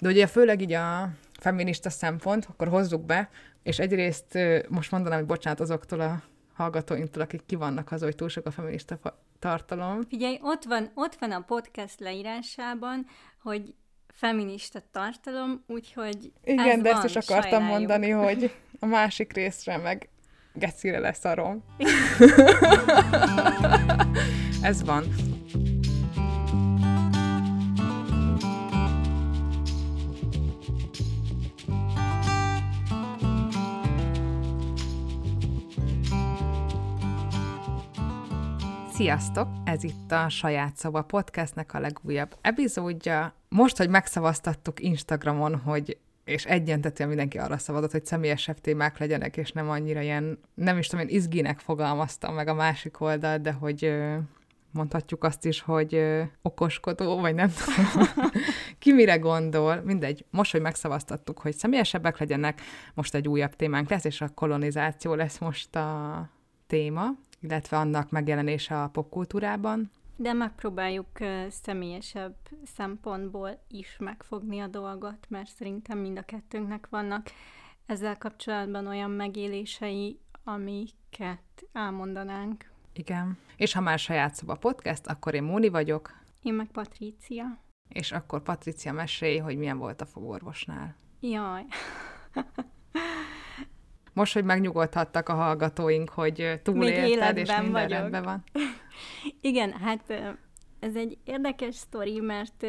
De ugye főleg így a feminista szempont, akkor hozzuk be, és egyrészt most mondanám, hogy bocsánat azoktól a hallgatóinktól, akik ki vannak az, hogy túl sok a feminista tartalom. Figyelj, ott van, ott van a podcast leírásában, hogy feminista tartalom, úgyhogy Igen, ez de van, ezt is akartam sajnáljuk. mondani, hogy a másik részre meg gecire lesz a rom. ez van. Sziasztok! Ez itt a Saját Szava podcastnek a legújabb epizódja. Most, hogy megszavaztattuk Instagramon, hogy és egyentetően mindenki arra szavazott, hogy személyesebb témák legyenek, és nem annyira ilyen, nem is tudom, én izginek fogalmaztam meg a másik oldalt, de hogy mondhatjuk azt is, hogy okoskodó, vagy nem ki mire gondol, mindegy. Most, hogy megszavaztattuk, hogy személyesebbek legyenek, most egy újabb témánk lesz, és a kolonizáció lesz most a téma, illetve annak megjelenése a popkultúrában. De megpróbáljuk személyesebb szempontból is megfogni a dolgot, mert szerintem mind a kettőnknek vannak ezzel kapcsolatban olyan megélései, amiket elmondanánk. Igen. És ha már saját szoba podcast, akkor én Móni vagyok, Én meg Patrícia. és akkor Patricia mesélj, hogy milyen volt a fogorvosnál. Jaj. Most, hogy megnyugodhattak a hallgatóink, hogy túlélted, és minden vagyok. rendben van. Igen, hát ez egy érdekes sztori, mert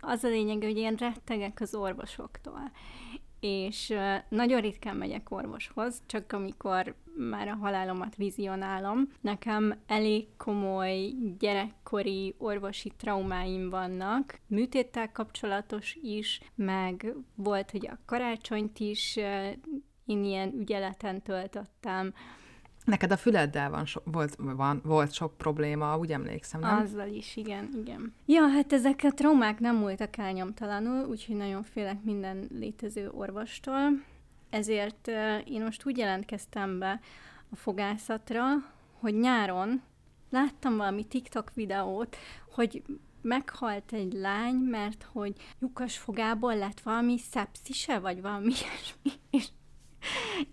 az a lényeg, hogy én rettegek az orvosoktól. És nagyon ritkán megyek orvoshoz, csak amikor már a halálomat vizionálom. Nekem elég komoly gyerekkori orvosi traumáim vannak, műtéttel kapcsolatos is, meg volt, hogy a karácsonyt is én ilyen ügyeleten töltöttem, Neked a füleddel van so, volt, van, volt sok probléma, úgy emlékszem, nem? Azzal is, igen, igen. Ja, hát ezek a traumák nem múltak el nyomtalanul, úgyhogy nagyon félek minden létező orvostól. Ezért én most úgy jelentkeztem be a fogászatra, hogy nyáron láttam valami TikTok videót, hogy meghalt egy lány, mert hogy lyukas fogából lett valami szepszise, vagy valami ilyesmi. És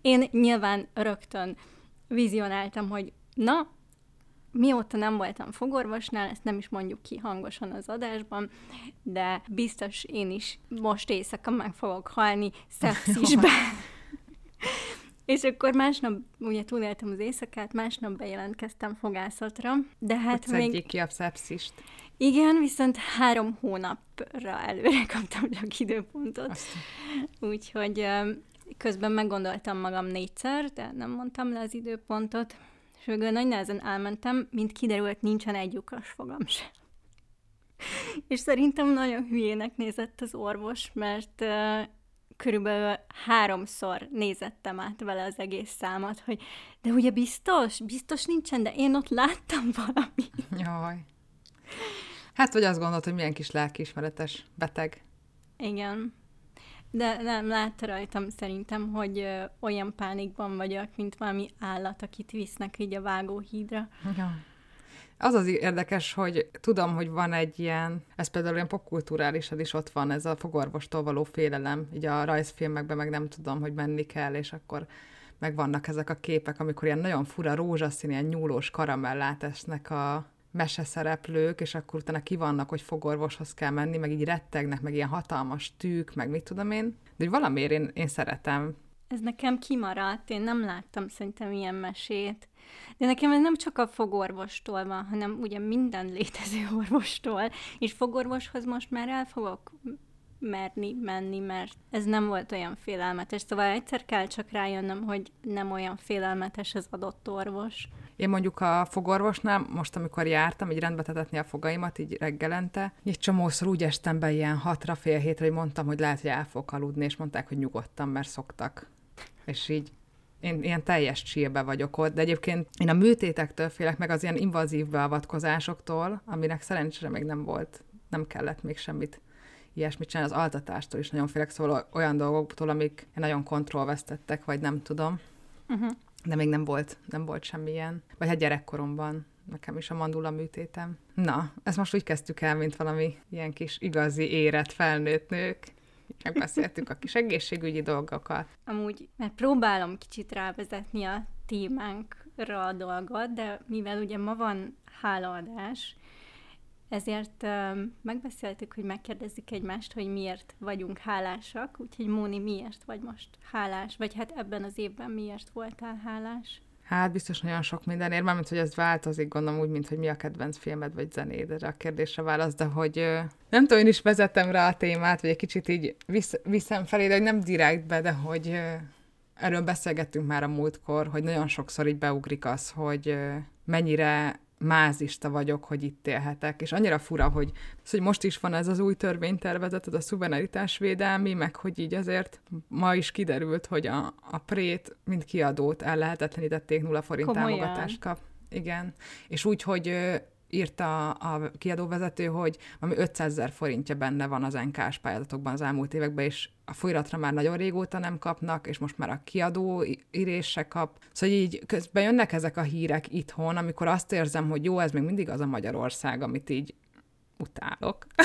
én nyilván rögtön vizionáltam, hogy na, mióta nem voltam fogorvosnál, ezt nem is mondjuk ki hangosan az adásban, de biztos én is most éjszaka meg fogok halni szepszisbe. És akkor másnap, ugye túléltem az éjszakát, másnap bejelentkeztem fogászatra, de hát hogy még... ki a szepszist. Igen, viszont három hónapra előre kaptam csak időpontot. Úgyhogy közben meggondoltam magam négyszer, de nem mondtam le az időpontot, és végül nagy nehezen elmentem, mint kiderült, nincsen egy lyukas fogam sem. És szerintem nagyon hülyének nézett az orvos, mert uh, körülbelül háromszor nézettem át vele az egész számat, hogy de ugye biztos, biztos nincsen, de én ott láttam valamit. jaj. Hát, vagy azt gondolod, hogy milyen kis lelkiismeretes beteg. Igen. De nem látta rajtam szerintem, hogy ö, olyan pánikban vagyok, mint valami állat, akit visznek így a vágóhídra. Ja. Az az érdekes, hogy tudom, hogy van egy ilyen, ez például ilyen popkulturálisan is ott van, ez a fogorvostól való félelem, így a rajzfilmekben meg nem tudom, hogy menni kell, és akkor meg vannak ezek a képek, amikor ilyen nagyon fura rózsaszín, ilyen nyúlós karamellát esznek a meseszereplők, és akkor utána ki vannak, hogy fogorvoshoz kell menni, meg így rettegnek, meg ilyen hatalmas tűk, meg mit tudom én. De valamiért én, én szeretem. Ez nekem kimaradt, én nem láttam szerintem ilyen mesét. De nekem ez nem csak a fogorvostól van, hanem ugye minden létező orvostól, és fogorvoshoz most már el fogok merni menni, mert ez nem volt olyan félelmetes. Szóval egyszer kell csak rájönnöm, hogy nem olyan félelmetes az adott orvos. Én mondjuk a fogorvosnál, most amikor jártam, így rendbe tetetni a fogaimat, így reggelente, egy csomószor úgy estem be ilyen hatra, fél hétre, hogy mondtam, hogy lehet, hogy el fogok aludni, és mondták, hogy nyugodtan, mert szoktak. És így én ilyen teljes csírbe vagyok ott, de egyébként én a műtétektől félek, meg az ilyen invazív beavatkozásoktól, aminek szerencsére még nem volt, nem kellett még semmit ilyesmit csinálni, az altatástól is nagyon félek, szóval olyan dolgoktól, amik nagyon kontrollvesztettek, vagy nem tudom. Uh-huh. De még nem volt, nem volt semmilyen. Vagy hát gyerekkoromban nekem is a mandula műtétem. Na, ezt most úgy kezdtük el, mint valami ilyen kis igazi érett felnőtt nők. megbeszéltük a kis egészségügyi dolgokat. Amúgy, mert próbálom kicsit rávezetni a témánkra a dolgot, de mivel ugye ma van hálaadás, ezért megbeszéltük, hogy megkérdezzük egymást, hogy miért vagyunk hálásak, úgyhogy Móni, miért vagy most hálás, vagy hát ebben az évben miért voltál hálás? Hát biztos nagyon sok mindenért, mármint, hogy ez változik, gondolom úgy, mint hogy mi a kedvenc filmed vagy zenéd, erre a kérdésre válasz, de hogy nem tudom, én is vezetem rá a témát, vagy egy kicsit így visz, viszem felé, de hogy nem direktbe, de hogy erről beszélgettünk már a múltkor, hogy nagyon sokszor így beugrik az, hogy mennyire mázista vagyok, hogy itt élhetek. És annyira fura, hogy, az, hogy most is van ez az új törvénytervezet, ez a szuverenitás védelmi, meg hogy így azért ma is kiderült, hogy a, a prét, mint kiadót ellehetetlenítették, nulla forint Komolyan. támogatást kap. Igen. És úgy, hogy írta a kiadóvezető, hogy ami 500 ezer forintja benne van az NK-s pályázatokban az elmúlt években, és a folyiratra már nagyon régóta nem kapnak, és most már a kiadó írés kap. Szóval így közben jönnek ezek a hírek itthon, amikor azt érzem, hogy jó, ez még mindig az a Magyarország, amit így utálok.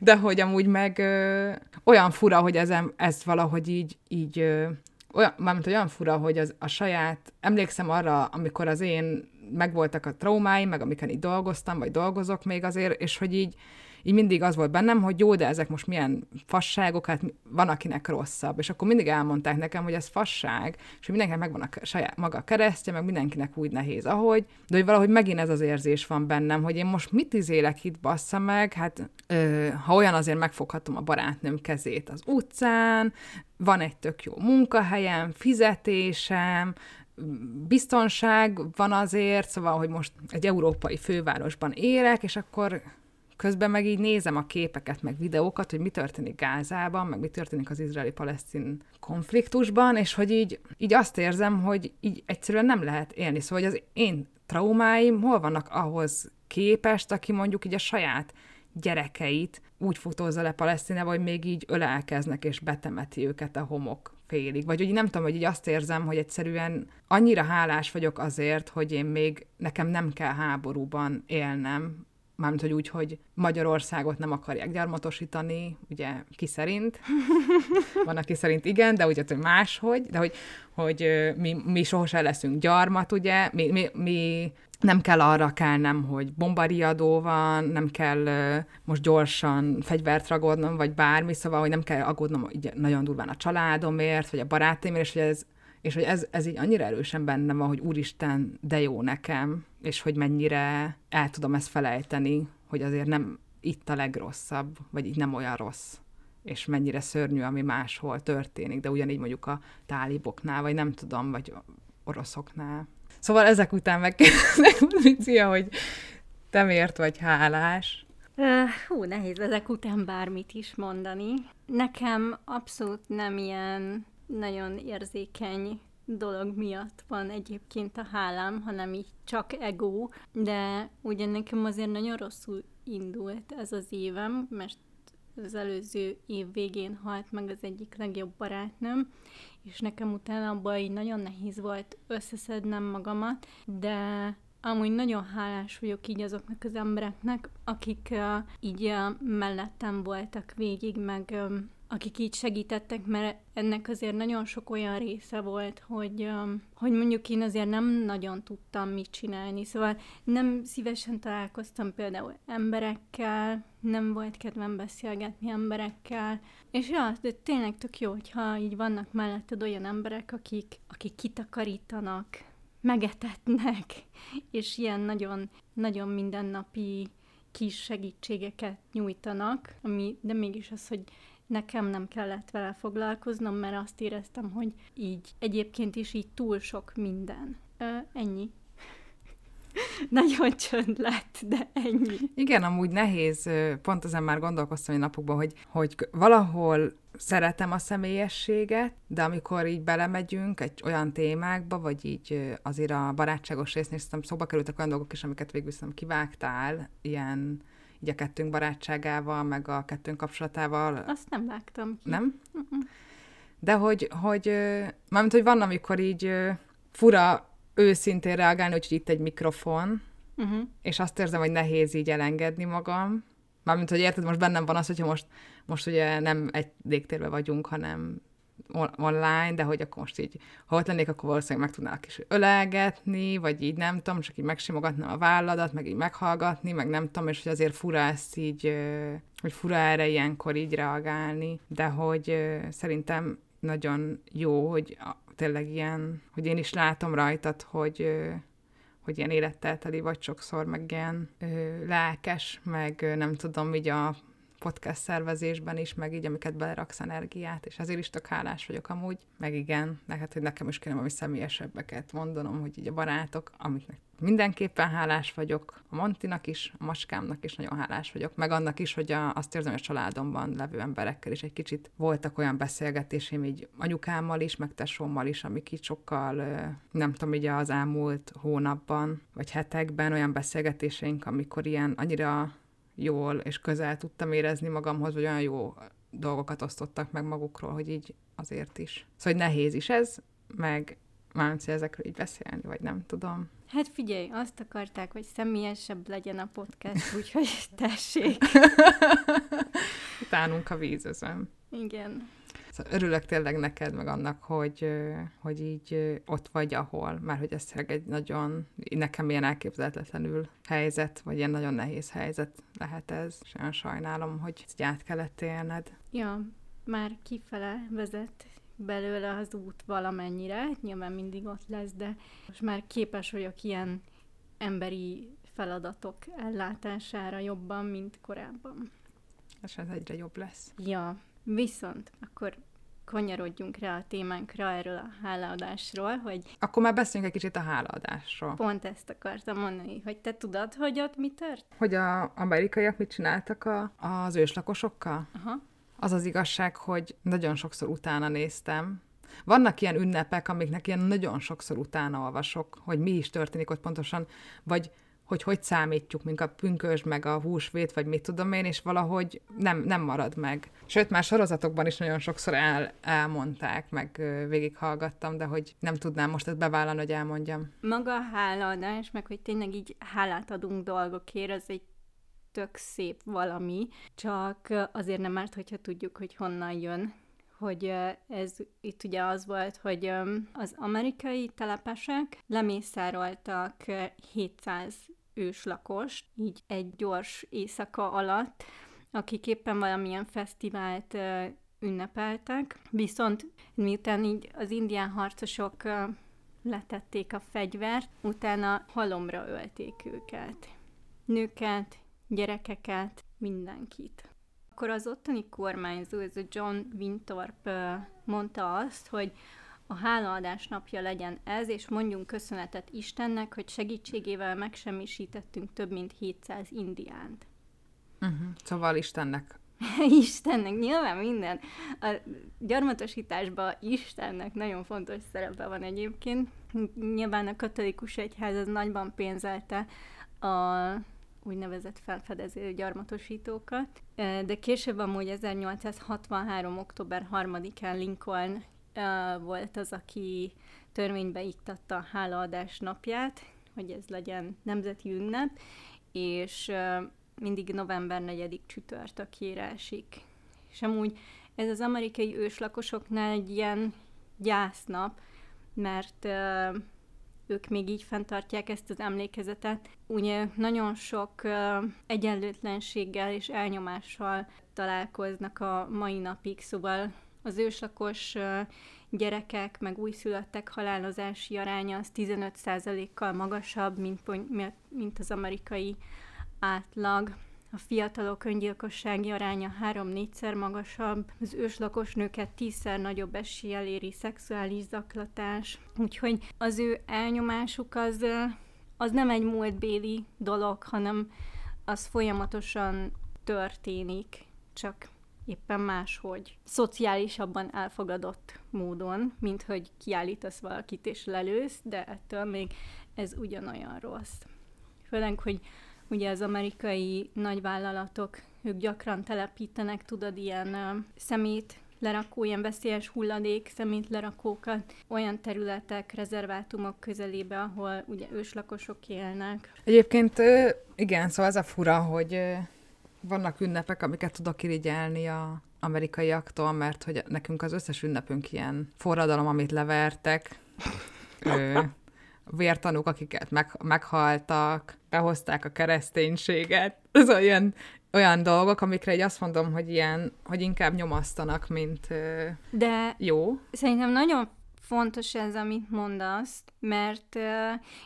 De hogy amúgy meg ö, olyan fura, hogy ez, ez valahogy így, így ö, olyan, mármint olyan fura, hogy az, a saját, emlékszem arra, amikor az én megvoltak a traumáim, meg amiken így dolgoztam, vagy dolgozok még azért, és hogy így, így mindig az volt bennem, hogy jó, de ezek most milyen fasságok, hát van akinek rosszabb. És akkor mindig elmondták nekem, hogy ez fasság, és hogy mindenkinek megvan a saját maga a keresztje, meg mindenkinek úgy nehéz, ahogy, de hogy valahogy megint ez az érzés van bennem, hogy én most mit izélek itt, bassza meg, hát ö, ha olyan azért megfoghatom a barátnőm kezét az utcán, van egy tök jó munkahelyem, fizetésem, biztonság van azért, szóval, hogy most egy európai fővárosban élek, és akkor közben meg így nézem a képeket, meg videókat, hogy mi történik Gázában, meg mi történik az izraeli-palesztin konfliktusban, és hogy így, így azt érzem, hogy így egyszerűen nem lehet élni. Szóval, hogy az én traumáim hol vannak ahhoz képest, aki mondjuk így a saját gyerekeit úgy fotózza le Palesztinába, hogy még így ölelkeznek és betemeti őket a homok félig. Vagy hogy nem tudom, hogy így azt érzem, hogy egyszerűen annyira hálás vagyok azért, hogy én még nekem nem kell háborúban élnem, mármint, hogy úgy, hogy Magyarországot nem akarják gyarmatosítani, ugye ki szerint, van, aki szerint igen, de ugye, hogy máshogy, de hogy, hogy mi, mi sohasem leszünk gyarmat, ugye, mi, mi, mi nem kell arra kelnem, hogy bombariadó van, nem kell uh, most gyorsan fegyvert ragadnom, vagy bármi, szóval, hogy nem kell aggódnom így nagyon durván a családomért, vagy a barátaimért, és hogy ez, és hogy ez, ez így annyira erősen bennem van, hogy úristen, de jó nekem, és hogy mennyire el tudom ezt felejteni, hogy azért nem itt a legrosszabb, vagy így nem olyan rossz és mennyire szörnyű, ami máshol történik, de ugyanígy mondjuk a táliboknál, vagy nem tudom, vagy oroszoknál. Szóval ezek után megkérdeznek Lucia, hogy te miért vagy hálás? hú, nehéz ezek után bármit is mondani. Nekem abszolút nem ilyen nagyon érzékeny dolog miatt van egyébként a hálám, hanem így csak ego, de ugye nekem azért nagyon rosszul indult ez az évem, mert az előző év végén halt meg az egyik legjobb barátnőm, és nekem utána abban így nagyon nehéz volt összeszednem magamat, de amúgy nagyon hálás vagyok így azoknak az embereknek, akik uh, így uh, mellettem voltak végig, meg um, akik így segítettek, mert ennek azért nagyon sok olyan része volt, hogy, um, hogy mondjuk én azért nem nagyon tudtam mit csinálni, szóval nem szívesen találkoztam például emberekkel, nem volt kedvem beszélgetni emberekkel, és ja, de tényleg tök jó, hogyha így vannak melletted olyan emberek, akik, akik kitakarítanak, megetetnek, és ilyen nagyon, nagyon mindennapi kis segítségeket nyújtanak, ami, de mégis az, hogy nekem nem kellett vele foglalkoznom, mert azt éreztem, hogy így egyébként is így túl sok minden. Ö, ennyi. Nagyon csönd lett, de ennyi. Igen, amúgy nehéz, pont ezen már gondolkoztam egy napokban, hogy, hogy valahol szeretem a személyességet, de amikor így belemegyünk egy olyan témákba, vagy így azért a barátságos résznél szóba kerültek olyan dolgok is, amiket végül szerintem kivágtál, ilyen így a kettőnk barátságával, meg a kettőnk kapcsolatával. Azt nem vágtam ki. Nem? Uh-uh. De hogy, hogy mármint, hogy van, amikor így fura őszintén reagálni, hogy itt egy mikrofon, uh-huh. és azt érzem, hogy nehéz így elengedni magam, Mármint, hogy érted, most bennem van az, hogyha most, most ugye nem egy légtérben vagyunk, hanem online, de hogy akkor most így, ha ott lennék, akkor valószínűleg meg tudnálak is ölelgetni, vagy így nem tudom, csak így megsimogatnám a válladat, meg így meghallgatni, meg nem tudom, és hogy azért fura ezt így, hogy fura erre ilyenkor így reagálni, de hogy szerintem nagyon jó, hogy tényleg ilyen, hogy én is látom rajtad, hogy, hogy ilyen élettel teli vagy sokszor, meg ilyen lelkes, meg nem tudom, így a podcast szervezésben is, meg így, amiket beleraksz energiát, és ezért is tök hálás vagyok amúgy, meg igen, neked, hogy nekem is kéne valami személyesebbeket mondanom, hogy így a barátok, amiknek mindenképpen hálás vagyok, a Montinak is, a Maskámnak is nagyon hálás vagyok, meg annak is, hogy a, azt érzem, hogy a családomban levő emberekkel is egy kicsit voltak olyan beszélgetésém így anyukámmal is, meg tesómmal is, amik így sokkal, nem tudom, így az elmúlt hónapban, vagy hetekben olyan beszélgetéseink, amikor ilyen annyira jól és közel tudtam érezni magamhoz, vagy olyan jó dolgokat osztottak meg magukról, hogy így azért is. Szóval hogy nehéz is ez, meg már ezekről így beszélni, vagy nem tudom. Hát figyelj, azt akarták, hogy személyesebb legyen a podcast, úgyhogy tessék. Utánunk a vízözöm. Igen. Szóval örülök tényleg neked, meg annak, hogy, hogy így ott vagy, ahol, már hogy ez egy nagyon, nekem ilyen elképzelhetetlenül helyzet, vagy ilyen nagyon nehéz helyzet lehet ez, és olyan sajnálom, hogy ezt át kellett élned. Ja, már kifele vezet belőle az út valamennyire, nyilván mindig ott lesz, de most már képes vagyok ilyen emberi feladatok ellátására jobban, mint korábban. És ez egyre jobb lesz. Ja, viszont akkor kanyarodjunk rá a témánkra erről a hálaadásról, hogy... Akkor már beszéljünk egy kicsit a hálaadásról. Pont ezt akartam mondani, hogy te tudod, hogy ott mi tört? Hogy a amerikaiak mit csináltak a, az őslakosokkal? Aha. Az az igazság, hogy nagyon sokszor utána néztem, vannak ilyen ünnepek, amiknek ilyen nagyon sokszor utána olvasok, hogy mi is történik ott pontosan, vagy hogy hogy számítjuk, mint a pünkös, meg a húsvét, vagy mit tudom én, és valahogy nem, nem marad meg. Sőt, már sorozatokban is nagyon sokszor el, elmondták, meg végighallgattam, de hogy nem tudnám most ezt bevállalni, hogy elmondjam. Maga a hálaadás, meg hogy tényleg így hálát adunk dolgokért, az egy tök szép valami, csak azért nem árt, hogyha tudjuk, hogy honnan jön hogy ez itt ugye az volt, hogy az amerikai telepesek lemészároltak 700 őslakost, így egy gyors éjszaka alatt, akik éppen valamilyen fesztivált ünnepeltek, viszont miután így az indián harcosok letették a fegyvert, utána halomra ölték őket. Nőket, gyerekeket, mindenkit. Akkor az ottani kormányzó, ez a John Winthorpe mondta azt, hogy a hálaadás napja legyen ez, és mondjunk köszönetet Istennek, hogy segítségével megsemmisítettünk több mint 700 indiánt. Uh-huh. Szóval Istennek. Istennek, nyilván minden. A gyarmatosításban Istennek nagyon fontos szerepe van egyébként. Nyilván a katolikus egyház az nagyban pénzelte a úgynevezett felfedező gyarmatosítókat, de később amúgy 1863. október 3-án Lincoln volt az, aki törvénybe iktatta a hálaadás napját, hogy ez legyen nemzeti ünnep, és mindig november 4. csütörtökére esik. És amúgy ez az amerikai őslakosoknál egy ilyen gyásznap, mert ők még így fenntartják ezt az emlékezetet. Ugye nagyon sok egyenlőtlenséggel és elnyomással találkoznak a mai napig, szóval az őslakos gyerekek, meg újszülöttek halálozási aránya az 15%-kal magasabb, mint, mint az amerikai átlag. A fiatalok öngyilkossági aránya három-négyszer magasabb, az őslakos nőket tízszer nagyobb eséllyel éri szexuális zaklatás, úgyhogy az ő elnyomásuk az, az nem egy múltbéli dolog, hanem az folyamatosan történik, csak éppen máshogy, szociálisabban elfogadott módon, mint hogy kiállítasz valakit és lelősz, de ettől még ez ugyanolyan rossz. Főleg, hogy ugye az amerikai nagyvállalatok, ők gyakran telepítenek, tudod, ilyen szemét lerakó, ilyen veszélyes hulladék, szemét lerakókat olyan területek, rezervátumok közelébe, ahol ugye őslakosok élnek. Egyébként igen, szóval az a fura, hogy Vannak ünnepek, amiket tudok irigyelni a amerikaiaktól, mert hogy nekünk az összes ünnepünk ilyen forradalom, amit levertek, ö, vértanúk, akiket meg, meghaltak, behozták a kereszténységet. Ez olyan, olyan dolgok, amikre egy azt mondom, hogy ilyen, hogy inkább nyomasztanak, mint ö, De jó. Szerintem nagyon fontos ez, amit mondasz, mert,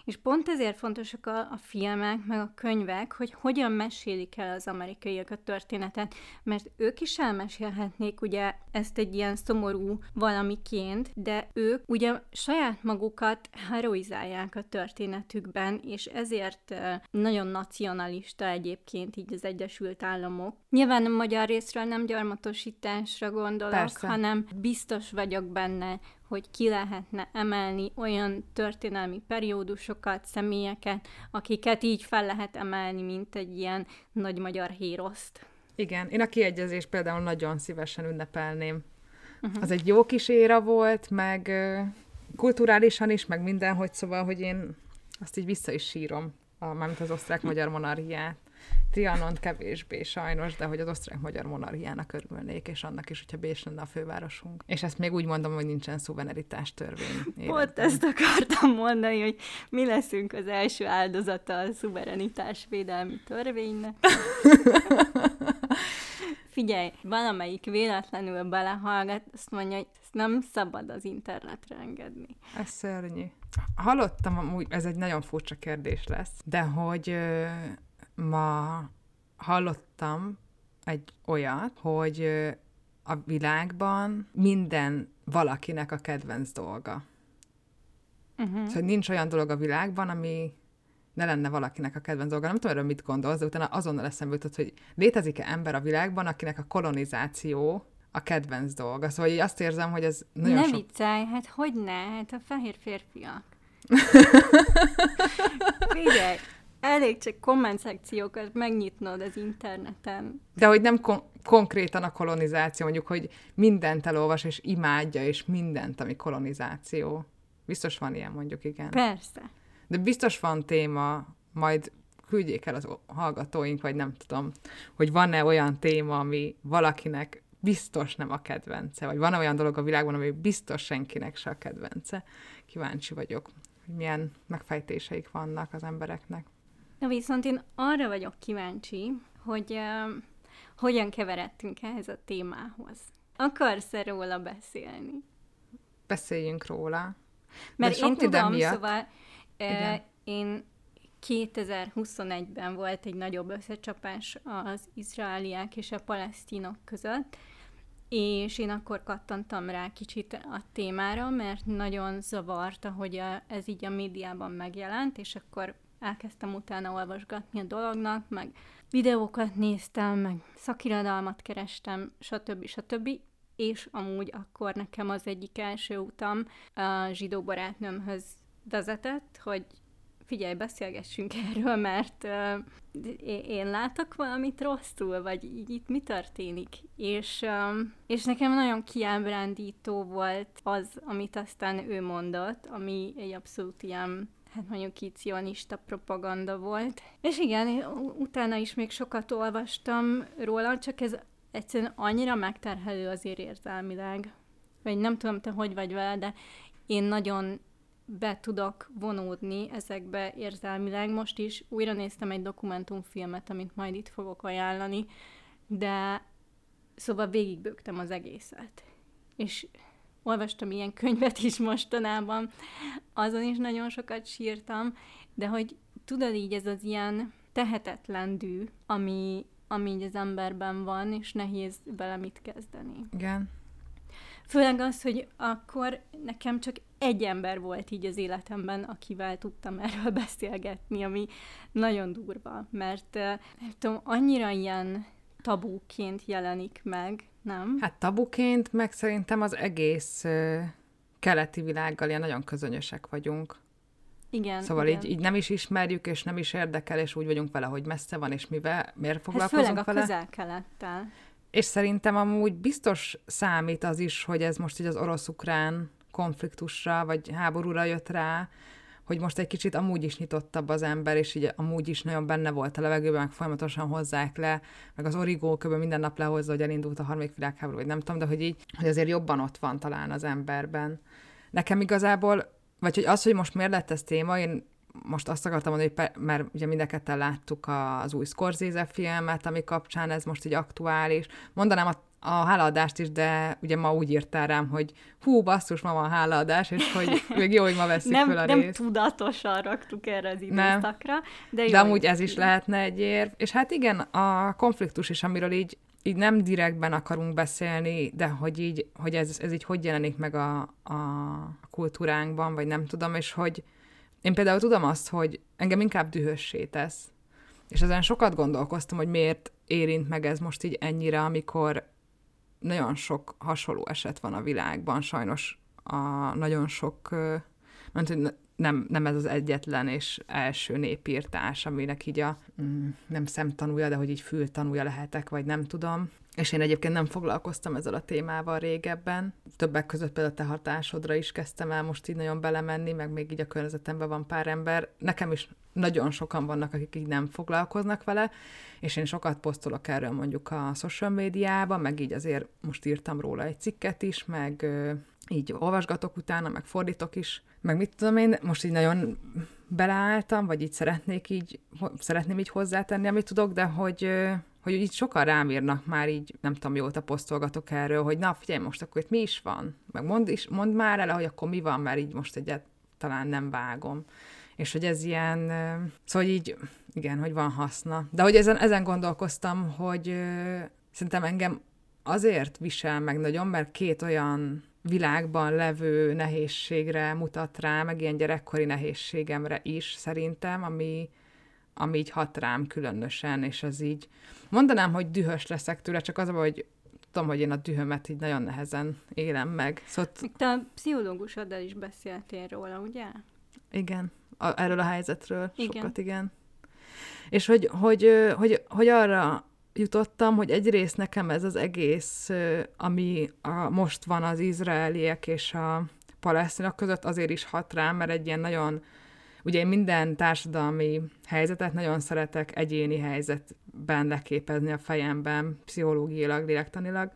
és pont ezért fontosak a, a filmek, meg a könyvek, hogy hogyan mesélik el az amerikaiak a történetet, mert ők is elmesélhetnék ugye ezt egy ilyen szomorú valamiként, de ők ugye saját magukat heroizálják a történetükben, és ezért nagyon nacionalista egyébként így az Egyesült Államok. Nyilván a magyar részről nem gyarmatosításra gondolok, Persze. hanem biztos vagyok benne, hogy ki lehetne emelni olyan történelmi periódusokat, személyeket, akiket így fel lehet emelni, mint egy ilyen nagy magyar híroszt. Igen, én a kiegyezést például nagyon szívesen ünnepelném. Uh-huh. Az egy jó kis éra volt, meg kulturálisan is, meg mindenhogy, szóval, hogy én azt így vissza is sírom, a, mármint az osztrák-magyar monarchiát. Trianon kevésbé sajnos, de hogy az osztrák-magyar monarchiának örülnék, és annak is, hogyha Bécs lenne a fővárosunk. És ezt még úgy mondom, hogy nincsen szuverenitás törvény. Pont ezt akartam mondani, hogy mi leszünk az első áldozata a szuverenitás védelmi törvénynek. Figyelj, valamelyik véletlenül belehallgat, azt mondja, hogy ezt nem szabad az internetre engedni. Ez szörnyű. Hallottam, amúgy, ez egy nagyon furcsa kérdés lesz, de hogy ma hallottam egy olyat, hogy a világban minden valakinek a kedvenc dolga. Uh-huh. Szóval nincs olyan dolog a világban, ami ne lenne valakinek a kedvenc dolga. Nem tudom, erről mit gondolsz, de utána azonnal eszembe jutott, hogy létezik-e ember a világban, akinek a kolonizáció a kedvenc dolga. Szóval így azt érzem, hogy ez nagyon ne sok... viccelj, hát hogy ne? Hát a fehér férfiak. Figyelj, elég csak komment szekciókat megnyitnod az interneten. De hogy nem kon- konkrétan a kolonizáció, mondjuk, hogy mindent elolvas, és imádja, és mindent, ami kolonizáció. Biztos van ilyen, mondjuk, igen. Persze. De biztos van téma, majd küldjék el az hallgatóink, vagy nem tudom, hogy van-e olyan téma, ami valakinek biztos nem a kedvence, vagy van-e olyan dolog a világban, ami biztos senkinek se a kedvence. Kíváncsi vagyok, hogy milyen megfejtéseik vannak az embereknek. Na viszont én arra vagyok kíváncsi, hogy uh, hogyan keveredtünk ehhez a témához. Akarsz-e róla beszélni? Beszéljünk róla. Mert én tudom, miatt- szóval uh, én 2021-ben volt egy nagyobb összecsapás az izraeliek és a palesztinok között, és én akkor kattantam rá kicsit a témára, mert nagyon zavarta, hogy a, ez így a médiában megjelent, és akkor elkezdtem utána olvasgatni a dolognak, meg videókat néztem, meg szakirodalmat kerestem, stb. stb. És amúgy akkor nekem az egyik első utam a zsidó barátnőmhöz vezetett, hogy figyelj, beszélgessünk erről, mert uh, én látok valamit rosszul, vagy így itt mi történik. És, um, és nekem nagyon kiábrándító volt az, amit aztán ő mondott, ami egy abszolút ilyen hát mondjuk így cionista propaganda volt. És igen, utána is még sokat olvastam róla, csak ez egyszerűen annyira megterhelő azért érzelmileg. Vagy nem tudom, te hogy vagy vele, de én nagyon be tudok vonódni ezekbe érzelmileg. Most is újra néztem egy dokumentumfilmet, amit majd itt fogok ajánlani, de szóval végigbőgtem az egészet. És olvastam ilyen könyvet is mostanában, azon is nagyon sokat sírtam, de hogy tudod így ez az ilyen tehetetlen dű, ami, ami így az emberben van, és nehéz vele mit kezdeni. Igen. Főleg az, hogy akkor nekem csak egy ember volt így az életemben, akivel tudtam erről beszélgetni, ami nagyon durva, mert eh, nem tudom, annyira ilyen tabúként jelenik meg, nem? Hát tabuként, meg szerintem az egész ö, keleti világgal ilyen nagyon közönösek vagyunk. Igen. Szóval igen. így, így nem is ismerjük, és nem is érdekel, és úgy vagyunk vele, hogy messze van, és mivel, miért Hát foglalkozunk főleg a vele. közel-kelettel. És szerintem amúgy biztos számít az is, hogy ez most így az orosz-ukrán konfliktusra, vagy háborúra jött rá, hogy most egy kicsit amúgy is nyitottabb az ember, és így amúgy is nagyon benne volt a levegőben, meg folyamatosan hozzák le, meg az origó kb. minden nap lehozza, hogy elindult a harmadik világháború, vagy nem tudom, de hogy így, hogy azért jobban ott van talán az emberben. Nekem igazából, vagy hogy az, hogy most miért lett ez téma, én most azt akartam mondani, hogy mert ugye mindekettel láttuk az új Scorsese filmet, ami kapcsán ez most így aktuális. Mondanám a a hálaadást is, de ugye ma úgy írtál rám, hogy hú, basszus, ma van hálaadás, és hogy még jó, hogy ma veszik nem, fel a nem részt. Nem tudatosan raktuk erre az időszakra, de jó. De amúgy ez is lehetne egy érv. És hát igen, a konfliktus is, amiről így, így nem direktben akarunk beszélni, de hogy így, hogy ez, ez így hogy jelenik meg a, a kultúránkban, vagy nem tudom, és hogy én például tudom azt, hogy engem inkább dühössé tesz. És ezen sokat gondolkoztam, hogy miért érint meg ez most így ennyire, amikor nagyon sok hasonló eset van a világban, sajnos a nagyon sok, mert nem, nem ez az egyetlen és első népírtás, aminek így a mm, nem szemtanúja, de hogy így fültanúja lehetek, vagy nem tudom. És én egyébként nem foglalkoztam ezzel a témával régebben. Többek között például te hatásodra is kezdtem el most így nagyon belemenni, meg még így a környezetemben van pár ember. Nekem is nagyon sokan vannak, akik így nem foglalkoznak vele, és én sokat posztolok erről mondjuk a social médiában, meg így azért most írtam róla egy cikket is, meg így olvasgatok utána, meg fordítok is, meg mit tudom én, most így nagyon beleálltam, vagy így szeretnék így, szeretném így hozzátenni, amit tudok, de hogy, hogy így sokan rám írnak már így, nem tudom, mióta posztolgatok erről, hogy na figyelj, most akkor itt mi is van? Meg mondd, is, mondd már el, hogy akkor mi van, mert így most egyet talán nem vágom. És hogy ez ilyen, szóval így, igen, hogy van haszna. De hogy ezen, ezen gondolkoztam, hogy szerintem engem azért visel meg nagyon, mert két olyan világban levő nehézségre mutat rá, meg ilyen gyerekkori nehézségemre is szerintem, ami, ami így hat rám különösen, és az így mondanám, hogy dühös leszek tőle, csak az, hogy tudom, hogy én a dühömet így nagyon nehezen élem meg. Szóval... Te a pszichológusoddal is beszéltél róla, ugye? Igen, a, erről a helyzetről igen. sokat, igen. És hogy, hogy, hogy, hogy arra jutottam, hogy egyrészt nekem ez az egész, ami a, most van az izraeliek és a palesztinok között, azért is hat rám, mert egy ilyen nagyon, ugye én minden társadalmi helyzetet nagyon szeretek egyéni helyzetben leképezni a fejemben, pszichológiailag, lélektanilag,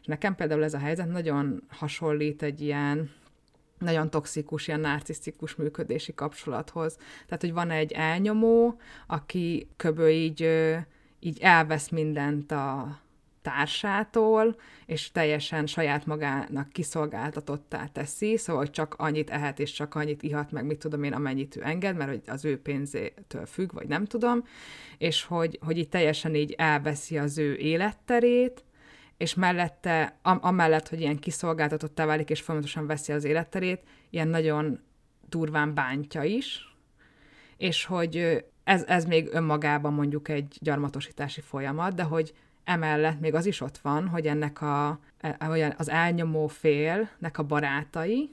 és nekem például ez a helyzet nagyon hasonlít egy ilyen nagyon toxikus, ilyen narcisztikus működési kapcsolathoz. Tehát, hogy van egy elnyomó, aki köbö így így elvesz mindent a társától, és teljesen saját magának kiszolgáltatottá teszi, szóval hogy csak annyit ehet, és csak annyit ihat, meg mit tudom én, amennyit ő enged, mert hogy az ő pénzétől függ, vagy nem tudom, és hogy, hogy így teljesen így elveszi az ő életterét, és mellette, am- amellett, hogy ilyen kiszolgáltatottá válik, és folyamatosan veszi az életterét, ilyen nagyon durván bántja is, és hogy ez, ez még önmagában mondjuk egy gyarmatosítási folyamat, de hogy emellett még az is ott van, hogy ennek a, e, az elnyomó félnek a barátai,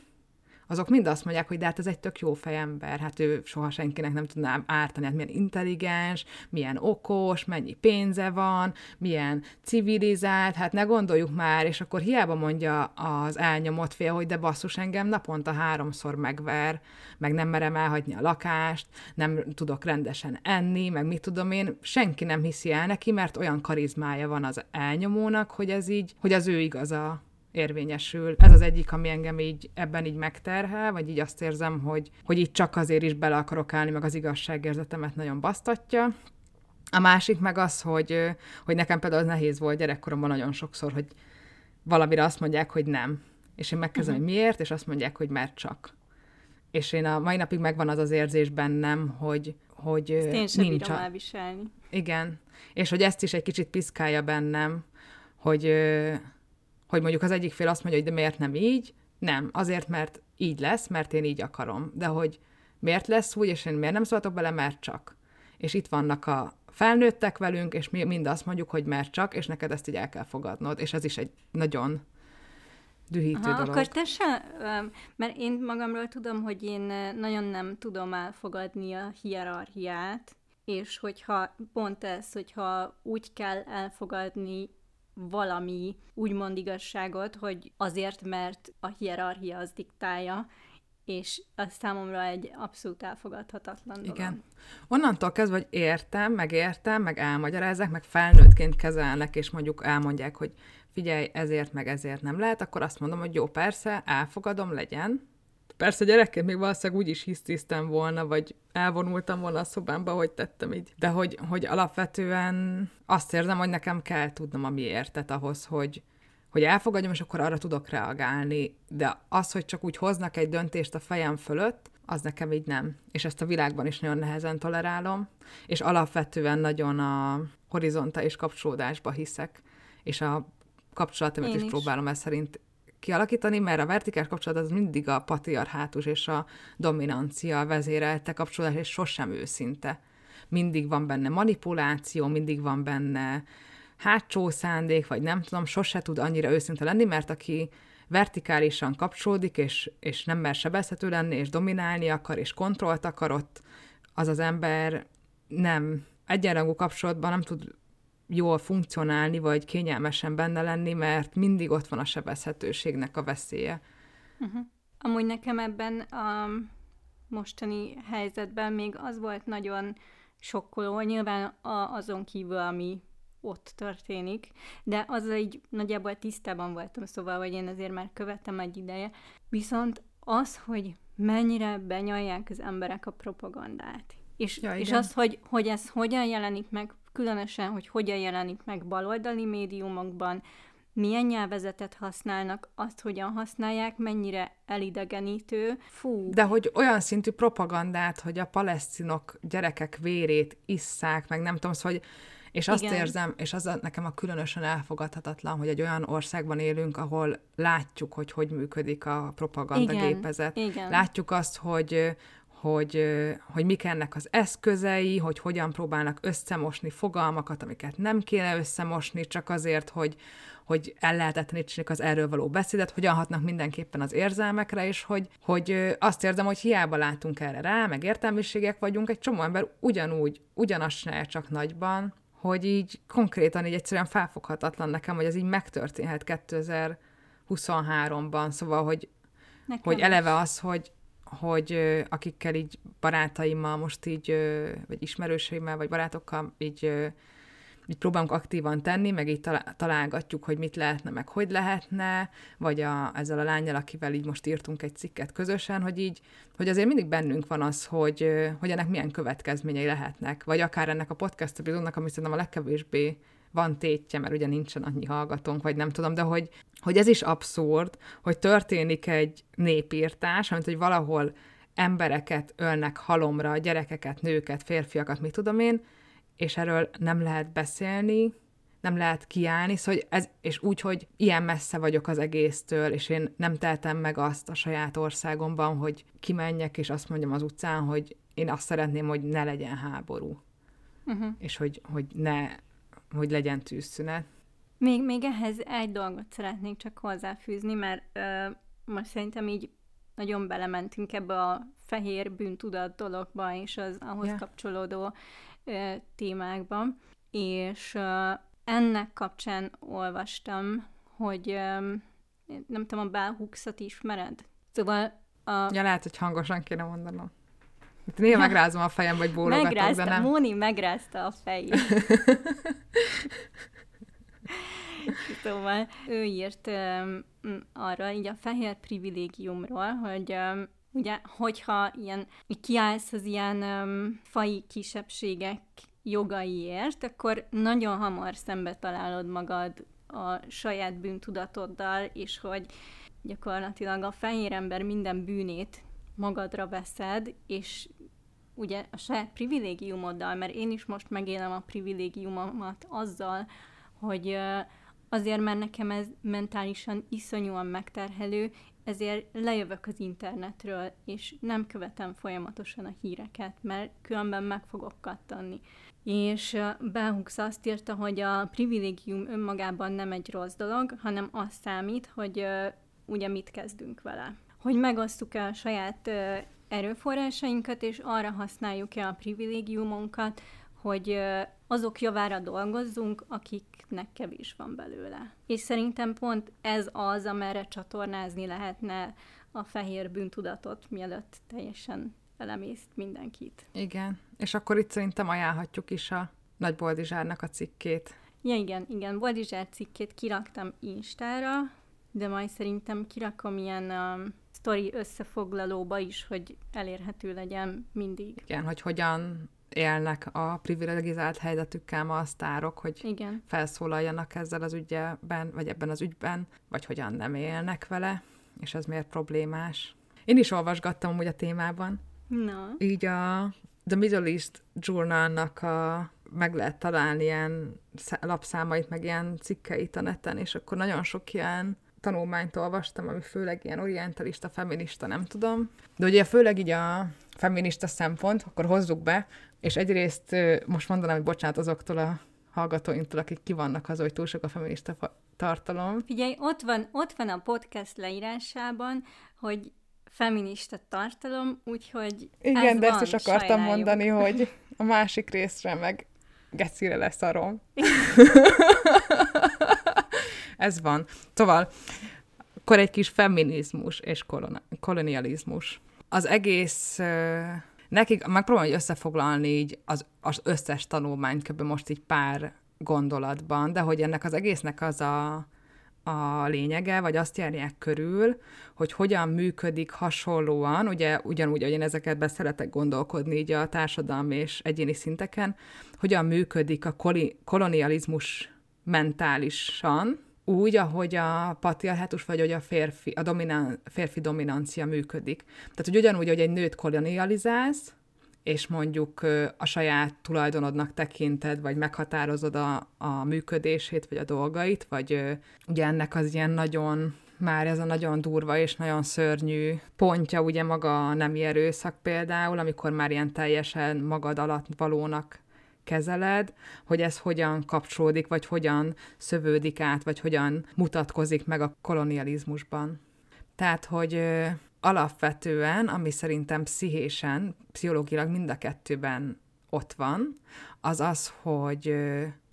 azok mind azt mondják, hogy de hát ez egy tök jó fejember, hát ő soha senkinek nem tudná ártani, hát milyen intelligens, milyen okos, mennyi pénze van, milyen civilizált, hát ne gondoljuk már, és akkor hiába mondja az elnyomott fél, hogy de basszus engem naponta háromszor megver, meg nem merem elhagyni a lakást, nem tudok rendesen enni, meg mit tudom én, senki nem hiszi el neki, mert olyan karizmája van az elnyomónak, hogy ez így, hogy az ő igaza érvényesül. Ez az egyik, ami engem így ebben így megterhel, vagy így azt érzem, hogy, hogy itt csak azért is bele akarok állni, meg az igazságérzetemet nagyon basztatja. A másik meg az, hogy, hogy nekem például az nehéz volt gyerekkoromban nagyon sokszor, hogy valamire azt mondják, hogy nem. És én megkezdem, uh-huh. hogy miért, és azt mondják, hogy mert csak. És én a mai napig megvan az az érzés bennem, hogy, hogy ezt én sem nincs a... elviselni. Igen. És hogy ezt is egy kicsit piszkálja bennem, hogy, hogy mondjuk az egyik fél azt mondja, hogy de miért nem így? Nem, azért, mert így lesz, mert én így akarom. De hogy miért lesz úgy, és én miért nem szóltok bele, mert csak. És itt vannak a felnőttek velünk, és mi mind azt mondjuk, hogy mert csak, és neked ezt így el kell fogadnod, és ez is egy nagyon dühítő Aha, dolog. Akkor te se, mert én magamról tudom, hogy én nagyon nem tudom elfogadni a hierarchiát, és hogyha pont ez, hogyha úgy kell elfogadni valami úgymond igazságot, hogy azért, mert a hierarchia az diktálja, és az számomra egy abszolút elfogadhatatlan dolog. Igen. Onnantól kezdve, hogy értem, meg értem, meg elmagyarázzák, meg felnőttként kezelnek, és mondjuk elmondják, hogy figyelj, ezért, meg ezért nem lehet, akkor azt mondom, hogy jó, persze, elfogadom, legyen. Persze gyerekként még valószínűleg úgy is hisztisztem volna, vagy elvonultam volna a szobámba, hogy tettem így. De hogy, hogy alapvetően azt érzem, hogy nekem kell tudnom a miértet ahhoz, hogy, hogy elfogadjam, és akkor arra tudok reagálni. De az, hogy csak úgy hoznak egy döntést a fejem fölött, az nekem így nem. És ezt a világban is nagyon nehezen tolerálom, és alapvetően nagyon a horizontális kapcsolódásba hiszek, és a kapcsolatomat is, is próbálom ezt szerint kialakítani, mert a vertikális kapcsolat az mindig a patriarhátus és a dominancia vezérelte kapcsolódás, és sosem őszinte. Mindig van benne manipuláció, mindig van benne hátsó szándék, vagy nem tudom, sose tud annyira őszinte lenni, mert aki vertikálisan kapcsolódik, és, és nem mer sebezhető lenni, és dominálni akar, és kontrollt akar ott, az az ember nem egyenrangú kapcsolatban nem tud jól funkcionálni, vagy kényelmesen benne lenni, mert mindig ott van a sebezhetőségnek a veszélye. Uh-huh. Amúgy nekem ebben a mostani helyzetben még az volt nagyon sokkoló, nyilván a, azon kívül, ami ott történik, de az egy nagyjából tisztában voltam, szóval, hogy én azért már követem egy ideje. Viszont az, hogy mennyire benyalják az emberek a propagandát. És, ja, és az, hogy, hogy ez hogyan jelenik meg, különösen, hogy hogyan jelenik meg baloldali médiumokban, milyen nyelvezetet használnak, azt hogyan használják, mennyire elidegenítő. Fú. De hogy olyan szintű propagandát, hogy a palesztinok gyerekek vérét isszák, meg nem tudom, szóval, hogy és azt Igen. érzem, és az nekem a különösen elfogadhatatlan, hogy egy olyan országban élünk, ahol látjuk, hogy hogy működik a propaganda Igen. gépezet. Igen. Látjuk azt, hogy hogy, hogy mik ennek az eszközei, hogy hogyan próbálnak összemosni fogalmakat, amiket nem kéne összemosni, csak azért, hogy, hogy ellehetetlenítsék az erről való beszédet, hogyan hatnak mindenképpen az érzelmekre, és hogy, hogy azt érzem, hogy hiába látunk erre rá, meg értelmiségek vagyunk, egy csomó ember ugyanúgy, ugyanazt csinálja csak nagyban, hogy így konkrétan így egyszerűen felfoghatatlan nekem, hogy ez így megtörténhet 2023-ban, szóval, hogy, hogy eleve az, hogy, hogy akikkel így barátaimmal most így, vagy ismerőseimmel, vagy barátokkal így, így próbálunk aktívan tenni, meg így találgatjuk, hogy mit lehetne, meg hogy lehetne, vagy a, ezzel a lányjal, akivel így most írtunk egy cikket közösen, hogy így, hogy azért mindig bennünk van az, hogy, hogy ennek milyen következményei lehetnek, vagy akár ennek a podcast epizódnak, ami szerintem a legkevésbé van tétje, mert ugye nincsen annyi hallgatónk, vagy nem tudom, de hogy, hogy ez is abszurd, hogy történik egy népírtás, amit hogy valahol embereket ölnek halomra, gyerekeket, nőket, férfiakat, mit tudom én, és erről nem lehet beszélni, nem lehet kiállni, szóval ez, és úgy, hogy ilyen messze vagyok az egésztől, és én nem teltem meg azt a saját országomban, hogy kimenjek, és azt mondjam az utcán, hogy én azt szeretném, hogy ne legyen háború. Uh-huh. És hogy, hogy ne hogy legyen tűzszünet. Még, még ehhez egy dolgot szeretnék csak hozzáfűzni, mert ö, most szerintem így nagyon belementünk ebbe a fehér bűntudat dologba és az ahhoz yeah. kapcsolódó ö, témákba, és ö, ennek kapcsán olvastam, hogy ö, nem tudom, a Bell Hooks-ot ismered? Szóval a... Ja, lehet, hogy hangosan kéne mondanom. Hát néha megrázom a fejem, vagy bólogatok, Megrázta, de nem. Móni megrázta a fejét. szóval ő írt um, arra, így a fehér privilégiumról, hogy um, ugye, hogyha ilyen, kiállsz az ilyen um, fai kisebbségek jogaiért, akkor nagyon hamar szembe találod magad a saját bűntudatoddal, és hogy gyakorlatilag a fehér ember minden bűnét magadra veszed, és ugye a saját privilégiumoddal, mert én is most megélem a privilégiumomat azzal, hogy azért, mert nekem ez mentálisan iszonyúan megterhelő, ezért lejövök az internetről, és nem követem folyamatosan a híreket, mert különben meg fogok kattani. És Belhux azt írta, hogy a privilégium önmagában nem egy rossz dolog, hanem az számít, hogy ugye mit kezdünk vele. Hogy megosztuk-e a saját erőforrásainkat, és arra használjuk-e a privilégiumunkat, hogy azok javára dolgozzunk, akiknek kevés van belőle. És szerintem pont ez az, amerre csatornázni lehetne a fehér bűntudatot, mielőtt teljesen elemészt mindenkit. Igen, és akkor itt szerintem ajánlhatjuk is a Nagy Boldizsárnak a cikkét. Ja, igen, igen, Boldizsár cikkét kiraktam Instára, de majd szerintem kirakom ilyen um, sztori összefoglalóba is, hogy elérhető legyen mindig. Igen, hogy hogyan élnek a privilegizált helyzetükkel ma a sztárok, hogy Igen. felszólaljanak ezzel az ügyben, vagy ebben az ügyben, vagy hogyan nem élnek vele, és ez miért problémás. Én is olvasgattam amúgy a témában. Na. Így a The Middle East Journalnak a meg lehet találni ilyen lapszámait, meg ilyen cikkeit a neten, és akkor nagyon sok ilyen tanulmányt olvastam, ami főleg ilyen orientalista, feminista, nem tudom. De ugye főleg így a feminista szempont, akkor hozzuk be, és egyrészt most mondanám, hogy bocsánat azoktól a hallgatóinktól, akik ki vannak az, hogy túl sok a feminista tartalom. Figyelj, ott van, ott van a podcast leírásában, hogy feminista tartalom, úgyhogy Igen, ez de van, ezt is akartam mondani, hogy a másik részre meg gecire lesz arom. ez van. Szóval, akkor egy kis feminizmus és kolona- kolonializmus. Az egész, nekik, megpróbálom hogy összefoglalni így az, az összes tanulmányt, kb. most így pár gondolatban, de hogy ennek az egésznek az a, a lényege, vagy azt járják körül, hogy hogyan működik hasonlóan, ugye ugyanúgy, hogy én ezeket be szeretek gondolkodni így a társadalmi és egyéni szinteken, hogyan működik a koli- kolonializmus mentálisan, úgy, ahogy a patriarhátus, vagy hogy a férfi, a dominan, férfi dominancia működik. Tehát, hogy ugyanúgy, hogy egy nőt kolonializálsz, és mondjuk a saját tulajdonodnak tekinted, vagy meghatározod a, a működését, vagy a dolgait, vagy ugye ennek az ilyen nagyon, már ez a nagyon durva és nagyon szörnyű pontja, ugye maga a nemi erőszak például, amikor már ilyen teljesen magad alatt valónak kezeled, hogy ez hogyan kapcsolódik, vagy hogyan szövődik át, vagy hogyan mutatkozik meg a kolonializmusban. Tehát, hogy alapvetően, ami szerintem pszichésen, pszichológilag mind a kettőben ott van, az az, hogy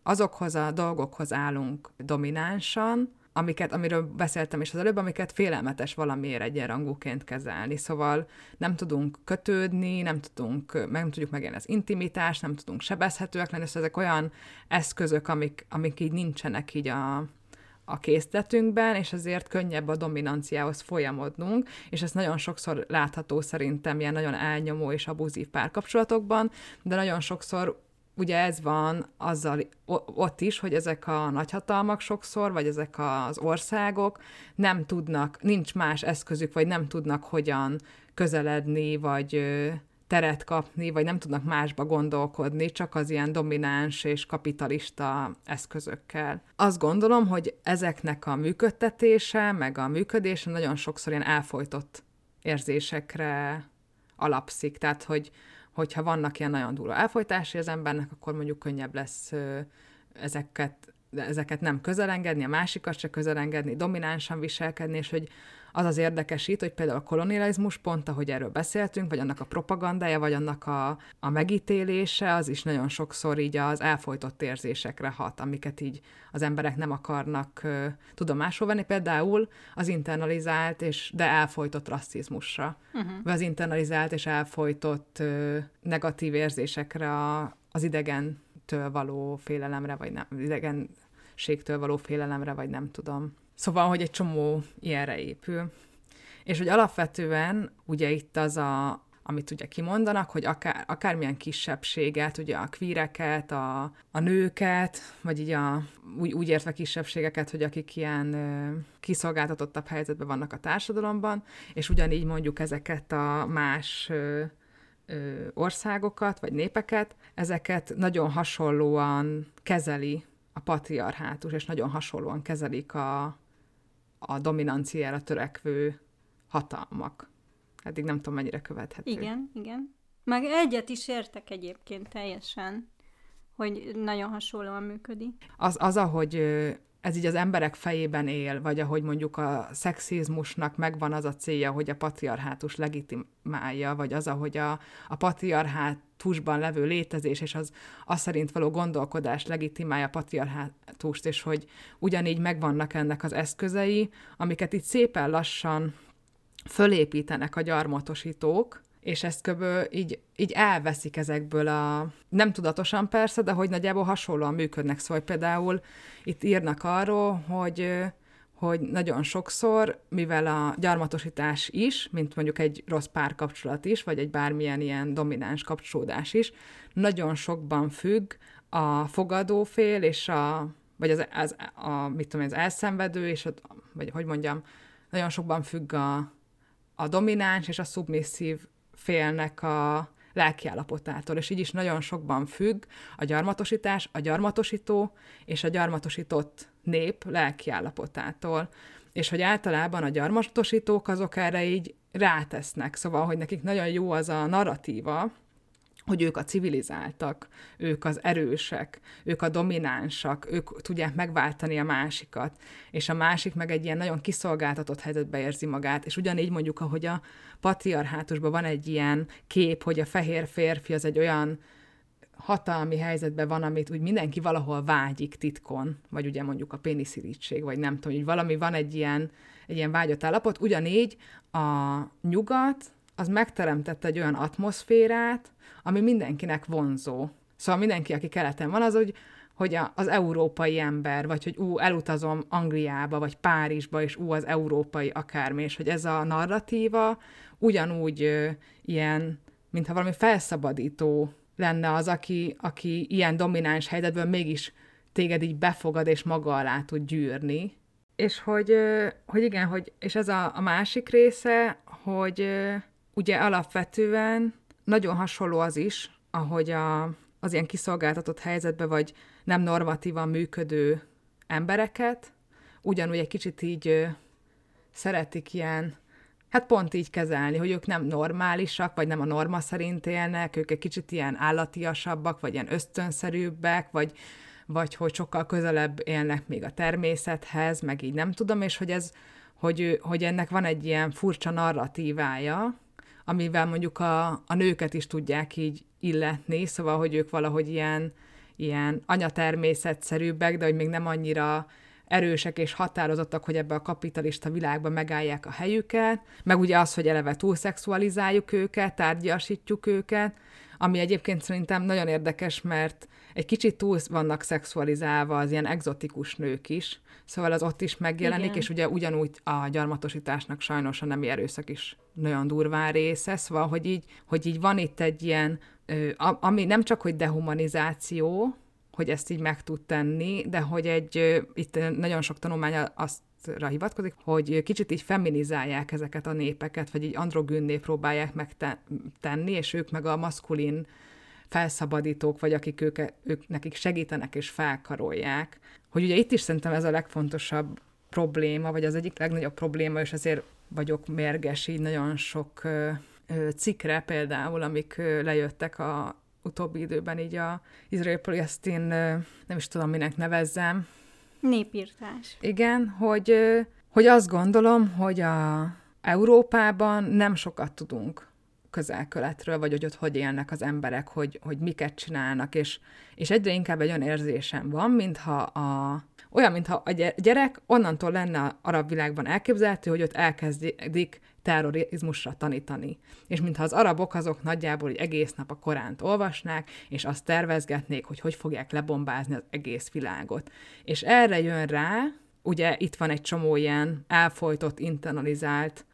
azokhoz a dolgokhoz állunk dominánsan, amiket, amiről beszéltem is az előbb, amiket félelmetes valamiért egyenrangúként kezelni. Szóval nem tudunk kötődni, nem tudunk, meg nem tudjuk megélni az intimitást, nem tudunk sebezhetőek lenni, szóval ezek olyan eszközök, amik, amik így nincsenek így a, a készletünkben, és ezért könnyebb a dominanciához folyamodnunk, és ez nagyon sokszor látható szerintem ilyen nagyon elnyomó és abuzív párkapcsolatokban, de nagyon sokszor ugye ez van azzal ott is, hogy ezek a nagyhatalmak sokszor, vagy ezek az országok nem tudnak, nincs más eszközük, vagy nem tudnak hogyan közeledni, vagy teret kapni, vagy nem tudnak másba gondolkodni, csak az ilyen domináns és kapitalista eszközökkel. Azt gondolom, hogy ezeknek a működtetése, meg a működése nagyon sokszor ilyen elfolytott érzésekre alapszik. Tehát, hogy hogyha vannak ilyen nagyon durva elfolytási az embernek, akkor mondjuk könnyebb lesz ezeket, ezeket nem közelengedni, a másikat se közelengedni, dominánsan viselkedni, és hogy az az érdekes itt, hogy például a kolonializmus, pont ahogy erről beszéltünk, vagy annak a propagandája, vagy annak a, a megítélése, az is nagyon sokszor így az elfolytott érzésekre hat, amiket így az emberek nem akarnak uh, tudomásul venni, például az internalizált és de elfolytott rasszizmusra, uh-huh. vagy az internalizált és elfolytott uh, negatív érzésekre a, az idegentől való félelemre, vagy nem, idegenségtől való félelemre, vagy nem tudom. Szóval, hogy egy csomó ilyenre épül. És hogy alapvetően ugye itt az a, amit ugye kimondanak, hogy akár, akármilyen kisebbséget, ugye a kvíreket, a, a nőket, vagy így a, úgy, úgy értve kisebbségeket, hogy akik ilyen ö, kiszolgáltatottabb helyzetben vannak a társadalomban, és ugyanígy mondjuk ezeket a más ö, ö, országokat, vagy népeket, ezeket nagyon hasonlóan kezeli a patriarhátus, és nagyon hasonlóan kezelik a, a dominanciára törekvő hatalmak. Eddig nem tudom, mennyire követhető. Igen, igen. Meg egyet is értek egyébként teljesen, hogy nagyon hasonlóan működik. Az, az ahogy ez így az emberek fejében él, vagy ahogy mondjuk a szexizmusnak megvan az a célja, hogy a patriarhátus legitimálja, vagy az, ahogy a, a patriarhátusban levő létezés és az, az szerint való gondolkodás legitimálja a patriarhátust, és hogy ugyanígy megvannak ennek az eszközei, amiket itt szépen lassan fölépítenek a gyarmatosítók, és ezt köbö így, így elveszik ezekből a, nem tudatosan persze, de hogy nagyjából hasonlóan működnek. Szóval például itt írnak arról, hogy hogy nagyon sokszor, mivel a gyarmatosítás is, mint mondjuk egy rossz párkapcsolat is, vagy egy bármilyen ilyen domináns kapcsolódás is, nagyon sokban függ a fogadófél és a, vagy az, az a, mit tudom, az elszenvedő, és a, vagy hogy mondjam, nagyon sokban függ a, a domináns és a szubmisszív félnek a lelkiállapotától, és így is nagyon sokban függ a gyarmatosítás, a gyarmatosító és a gyarmatosított nép lelkiállapotától. És hogy általában a gyarmatosítók azok erre így rátesznek, szóval, hogy nekik nagyon jó az a narratíva, hogy ők a civilizáltak, ők az erősek, ők a dominánsak, ők tudják megváltani a másikat, és a másik meg egy ilyen nagyon kiszolgáltatott helyzetbe érzi magát, és ugyanígy mondjuk, ahogy a patriarhátusban van egy ilyen kép, hogy a fehér férfi az egy olyan hatalmi helyzetben van, amit úgy mindenki valahol vágyik titkon, vagy ugye mondjuk a péniszirítség, vagy nem tudom, hogy valami van egy ilyen, egy ilyen vágyott állapot, ugyanígy a nyugat, az megteremtett egy olyan atmoszférát, ami mindenkinek vonzó. Szóval mindenki, aki keleten van, az hogy, hogy az európai ember, vagy hogy ú, elutazom Angliába, vagy Párizsba, és ú, az európai akármi, és hogy ez a narratíva ugyanúgy ö, ilyen, mintha valami felszabadító lenne az, aki, aki ilyen domináns helyzetből mégis téged így befogad, és maga alá tud gyűrni. És hogy, hogy igen, hogy, és ez a, a másik része, hogy ugye alapvetően nagyon hasonló az is, ahogy a, az ilyen kiszolgáltatott helyzetbe, vagy nem normatívan működő embereket, ugyanúgy egy kicsit így szeretik ilyen, hát pont így kezelni, hogy ők nem normálisak, vagy nem a norma szerint élnek, ők egy kicsit ilyen állatiasabbak, vagy ilyen ösztönszerűbbek, vagy, vagy hogy sokkal közelebb élnek még a természethez, meg így nem tudom, és hogy ez, hogy, hogy ennek van egy ilyen furcsa narratívája, amivel mondjuk a, a nőket is tudják így illetni, szóval, hogy ők valahogy ilyen, ilyen anyatermészetszerűbbek, de hogy még nem annyira erősek és határozottak, hogy ebbe a kapitalista világban megállják a helyüket, meg ugye az, hogy eleve túlszexualizáljuk őket, tárgyasítjuk őket, ami egyébként szerintem nagyon érdekes, mert egy kicsit túl vannak szexualizálva az ilyen egzotikus nők is, szóval az ott is megjelenik, Igen. és ugye ugyanúgy a gyarmatosításnak sajnos a nemi erőszak is nagyon durván része, szóval, hogy így, hogy így van itt egy ilyen, ami nem csak, hogy dehumanizáció, hogy ezt így meg tud tenni, de hogy egy, itt nagyon sok tanulmány azt hivatkozik, hogy kicsit így feminizálják ezeket a népeket, vagy így androgynné próbálják megtenni, és ők meg a maszkulin felszabadítók, vagy akik ők, ők nekik segítenek és felkarolják. Hogy ugye itt is szerintem ez a legfontosabb probléma, vagy az egyik legnagyobb probléma, és ezért vagyok mérges így nagyon sok cikkre például, amik lejöttek a utóbbi időben így a izrael-palesztin, nem is tudom, minek nevezzem. Népírtás. Igen, hogy, hogy azt gondolom, hogy a Európában nem sokat tudunk közel-keletről, vagy hogy ott hogy élnek az emberek, hogy, hogy miket csinálnak, és, és egyre inkább egy olyan érzésem van, mintha a, olyan, mintha a gyerek onnantól lenne a arab világban elképzelhető, hogy ott elkezdik terrorizmusra tanítani. És mintha az arabok azok nagyjából egy egész nap a Koránt olvasnák, és azt tervezgetnék, hogy hogy fogják lebombázni az egész világot. És erre jön rá, ugye itt van egy csomó ilyen elfolytott, internalizált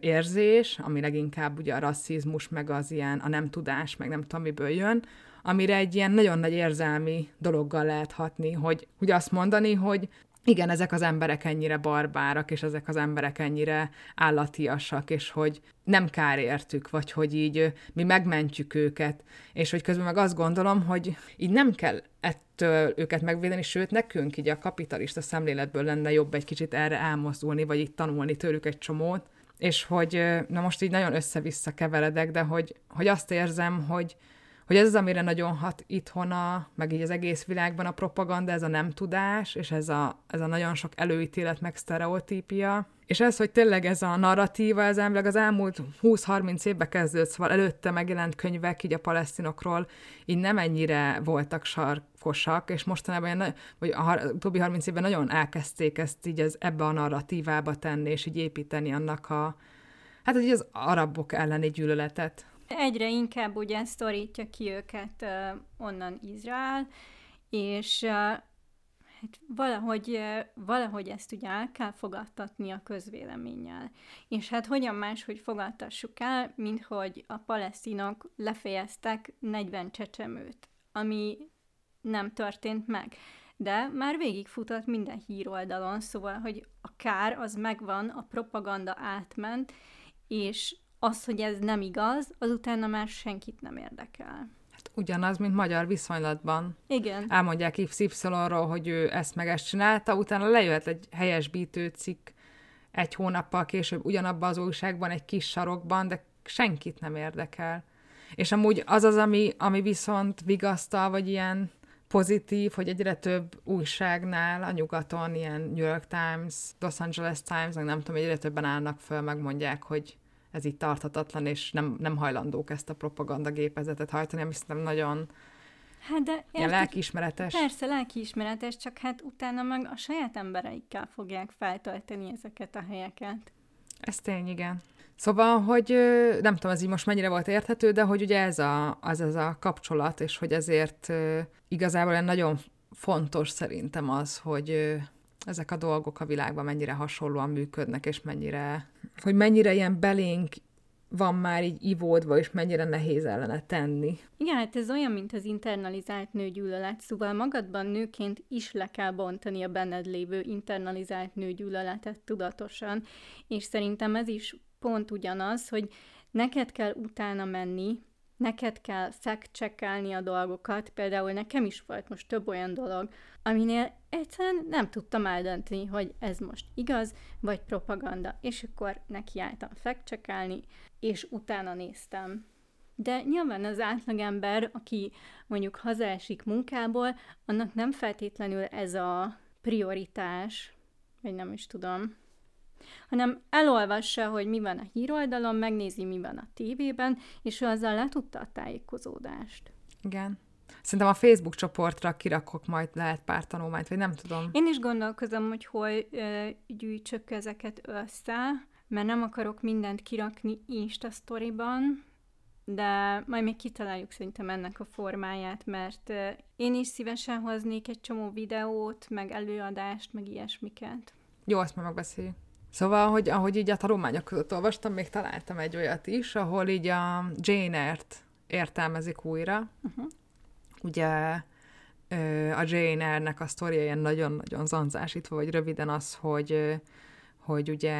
érzés, ami leginkább ugye a rasszizmus, meg az ilyen a nem tudás, meg nem tudom, miből jön, amire egy ilyen nagyon nagy érzelmi dologgal lehet hatni, hogy ugye azt mondani, hogy igen, ezek az emberek ennyire barbárak, és ezek az emberek ennyire állatiasak, és hogy nem kár értük, vagy hogy így mi megmentjük őket, és hogy közben meg azt gondolom, hogy így nem kell ettől őket megvédeni, sőt, nekünk így a kapitalista szemléletből lenne jobb egy kicsit erre elmozdulni, vagy így tanulni tőlük egy csomót, és hogy, na most így nagyon össze-vissza keveredek, de hogy, hogy azt érzem, hogy, hogy ez az, amire nagyon hat itthon, a, meg így az egész világban a propaganda, ez a nem tudás, és ez a, ez a nagyon sok előítélet, meg sztereotípia. És ez, hogy tényleg ez a narratíva, ez emleg az elmúlt 20-30 évbe kezdődött, szóval előtte megjelent könyvek így a palesztinokról, így nem ennyire voltak sarkosak, és mostanában, vagy a utóbbi 30 évben nagyon elkezdték ezt így az, ebbe a narratívába tenni, és így építeni annak a, hát így az arabok elleni gyűlöletet. Egyre inkább ugye szorítja ki őket onnan Izrael, és hát valahogy, valahogy ezt ugye el kell fogadtatni a közvéleménnyel. És hát hogyan máshogy fogadtassuk el, mint hogy a palesztinok lefejeztek 40 csecsemőt, ami nem történt meg. De már végigfutott minden híroldalon, szóval, hogy a kár az megvan, a propaganda átment, és az, hogy ez nem igaz, az utána már senkit nem érdekel. Hát ugyanaz, mint magyar viszonylatban. Igen. Elmondják XY-ról, hogy ő ezt meg ezt csinálta, utána lejöhet egy helyesbítő cikk egy hónappal később ugyanabban az újságban, egy kis sarokban, de senkit nem érdekel. És amúgy az az, ami, ami viszont vigasztal, vagy ilyen pozitív, hogy egyre több újságnál a nyugaton, ilyen New York Times, Los Angeles Times, meg nem tudom, egyre többen állnak föl, megmondják, hogy ez itt tarthatatlan, és nem, nem hajlandók ezt a propaganda gépezetet hajtani, ami szerintem nagyon Hát de ilyen lelkiismeretes. Persze, lelkiismeretes, csak hát utána meg a saját embereikkel fogják feltölteni ezeket a helyeket. Ez tény, igen. Szóval, hogy nem tudom, ez így most mennyire volt érthető, de hogy ugye ez a, az, az a kapcsolat, és hogy ezért igazából nagyon fontos szerintem az, hogy ezek a dolgok a világban mennyire hasonlóan működnek, és mennyire, hogy mennyire ilyen belénk van már így ivódva, és mennyire nehéz ellene tenni. Igen, hát ez olyan, mint az internalizált nőgyűlölet, szóval magadban nőként is le kell bontani a benned lévő internalizált nőgyűlöletet tudatosan, és szerintem ez is pont ugyanaz, hogy neked kell utána menni, neked kell fact a dolgokat, például nekem is volt most több olyan dolog, aminél egyszerűen nem tudtam eldönteni, hogy ez most igaz, vagy propaganda, és akkor nekiálltam fact és utána néztem. De nyilván az átlagember, aki mondjuk hazaesik munkából, annak nem feltétlenül ez a prioritás, vagy nem is tudom, hanem elolvassa, hogy mi van a híroldalon, megnézi, mi van a tévében, és ő azzal letudta a tájékozódást. Igen. Szerintem a Facebook csoportra kirakok majd lehet pár tanulmányt, vagy nem tudom. Én is gondolkozom, hogy hol ö, gyűjtsök ezeket össze, mert nem akarok mindent kirakni Insta sztoriban, de majd még kitaláljuk szerintem ennek a formáját, mert én is szívesen hoznék egy csomó videót, meg előadást, meg ilyesmiket. Jó, azt majd megbeszéljük. Szóval, hogy ahogy így a tanulmányok között olvastam, még találtam egy olyat is, ahol így a Jane Eyre-t értelmezik újra. Uh-huh. Ugye a Jane Eyre-nek a sztoria ilyen nagyon-nagyon zanzásítva, vagy röviden az, hogy, hogy ugye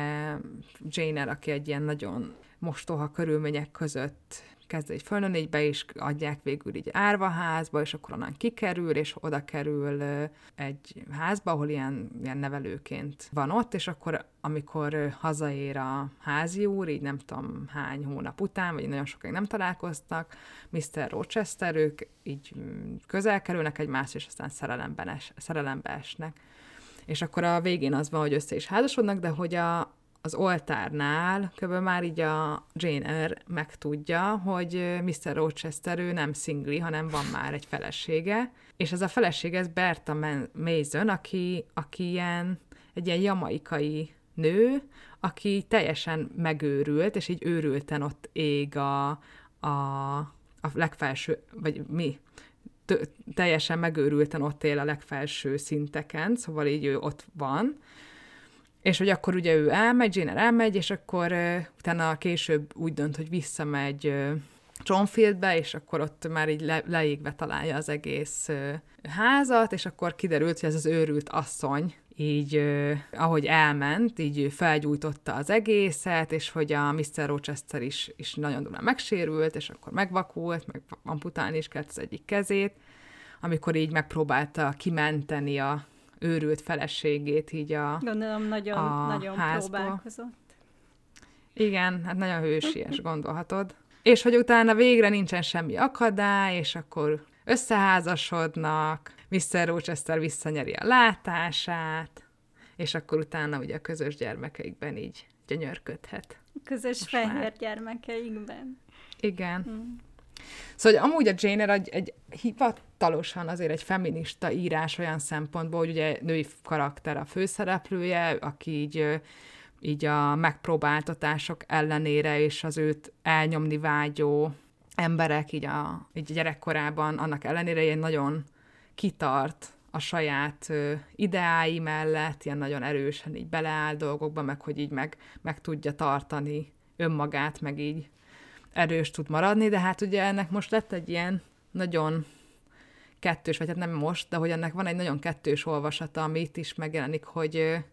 Jane Eyre, aki egy ilyen nagyon mostoha körülmények között kezd egy fölnőni, így be is adják végül így árvaházba, és akkor onnan kikerül, és oda kerül egy házba, ahol ilyen, ilyen nevelőként van ott, és akkor amikor hazaér a házi úr, így nem tudom hány hónap után, vagy nagyon sokáig nem találkoztak, Mr. Rochester, ők így mm, közel kerülnek egymáshoz, és aztán szerelemben es, szerelembe esnek. És akkor a végén az van, hogy össze is házasodnak, de hogy a, az oltárnál kb. már így a Jane Eyre megtudja, hogy Mr. Rochester ő nem szingli, hanem van már egy felesége, és ez a feleség, ez Berta Mason, aki, aki ilyen, egy ilyen jamaikai nő, aki teljesen megőrült, és így őrülten ott ég a, a, a legfelső, vagy mi, teljesen megőrülten ott él a legfelső szinteken, szóval így ő ott van, és hogy akkor ugye ő elmegy, Jenner elmegy, és akkor uh, utána később úgy dönt, hogy visszamegy uh, Johnfieldbe, és akkor ott már így le, leégve találja az egész uh, házat, és akkor kiderült, hogy ez az őrült asszony így, uh, ahogy elment, így felgyújtotta az egészet, és hogy a Mr. Rochester is, is nagyon durván megsérült, és akkor megvakult, meg amputálni is kellett az egyik kezét, amikor így megpróbálta kimenteni a őrült feleségét így a Gondolom, nagyon, a nagyon házból. próbálkozott. Igen, hát nagyon hősies, gondolhatod. És hogy utána végre nincsen semmi akadály, és akkor összeházasodnak, Mr. Rochester visszanyeri a látását, és akkor utána ugye a közös gyermekeikben így gyönyörködhet. Közös Most fehér már. gyermekeikben. Igen. Hmm. Szóval hogy amúgy a Jane egy, egy hivatalosan azért egy feminista írás olyan szempontból, hogy ugye női karakter a főszereplője, aki így, így a megpróbáltatások ellenére és az őt elnyomni vágyó emberek így a, így gyerekkorában annak ellenére ilyen nagyon kitart a saját ideái mellett, ilyen nagyon erősen így beleáll dolgokba, meg hogy így meg, meg tudja tartani önmagát, meg így erős tud maradni, de hát ugye ennek most lett egy ilyen nagyon kettős, vagy hát nem most, de hogy ennek van egy nagyon kettős olvasata, ami itt is megjelenik, hogy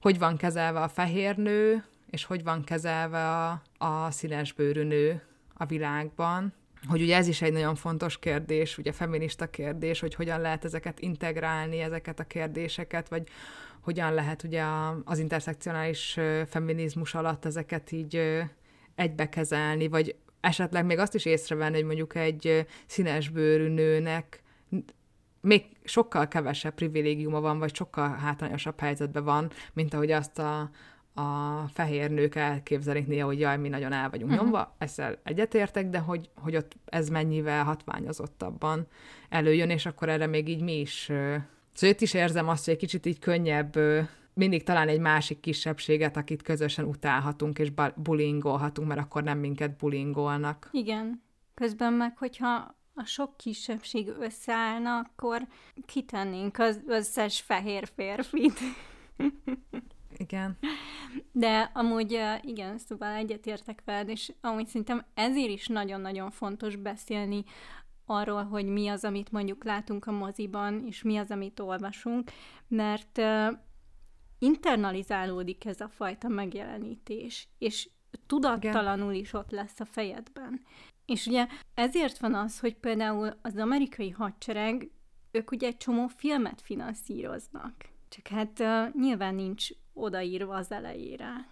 hogy van kezelve a fehér nő, és hogy van kezelve a, a színesbőrű nő a világban, hogy ugye ez is egy nagyon fontos kérdés, ugye feminista kérdés, hogy hogyan lehet ezeket integrálni, ezeket a kérdéseket, vagy hogyan lehet ugye az interszekcionális feminizmus alatt ezeket így egybekezelni, vagy esetleg még azt is észrevenni, hogy mondjuk egy színesbőrű nőnek még sokkal kevesebb privilégiuma van, vagy sokkal hátrányosabb helyzetben van, mint ahogy azt a, a fehér nők elképzelik néha, hogy jaj, mi nagyon el vagyunk uh-huh. nyomva, ezzel egyetértek, de hogy, hogy ott ez mennyivel hatványozottabban előjön, és akkor erre még így mi is... Szóval itt is érzem azt, hogy egy kicsit így könnyebb mindig talán egy másik kisebbséget, akit közösen utálhatunk és bulingolhatunk, mert akkor nem minket bulingolnak. Igen. Közben meg, hogyha a sok kisebbség összeállna, akkor kitennénk az összes fehér férfit. Igen. De amúgy igen, szóval egyetértek veled, és amúgy szerintem ezért is nagyon-nagyon fontos beszélni arról, hogy mi az, amit mondjuk látunk a moziban, és mi az, amit olvasunk, mert internalizálódik ez a fajta megjelenítés, és tudattalanul is ott lesz a fejedben. És ugye ezért van az, hogy például az amerikai hadsereg, ők ugye egy csomó filmet finanszíroznak. Csak hát uh, nyilván nincs odaírva az elejére.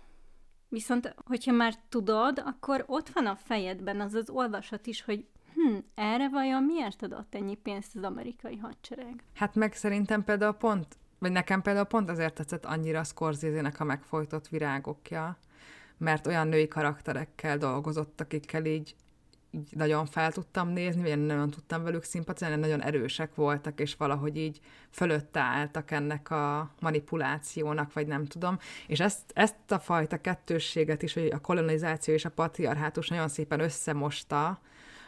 Viszont, hogyha már tudod, akkor ott van a fejedben az az olvasat is, hogy hm, erre vajon miért adott ennyi pénzt az amerikai hadsereg? Hát meg szerintem például pont vagy nekem például pont azért tetszett annyira a scorsese a megfojtott virágokja, mert olyan női karakterekkel dolgozott, akikkel így, így nagyon fel tudtam nézni, vagy nagyon tudtam velük szimpatizálni, nagyon erősek voltak, és valahogy így fölötte álltak ennek a manipulációnak, vagy nem tudom. És ezt, ezt a fajta kettősséget is, hogy a kolonizáció és a patriarhátus nagyon szépen összemosta,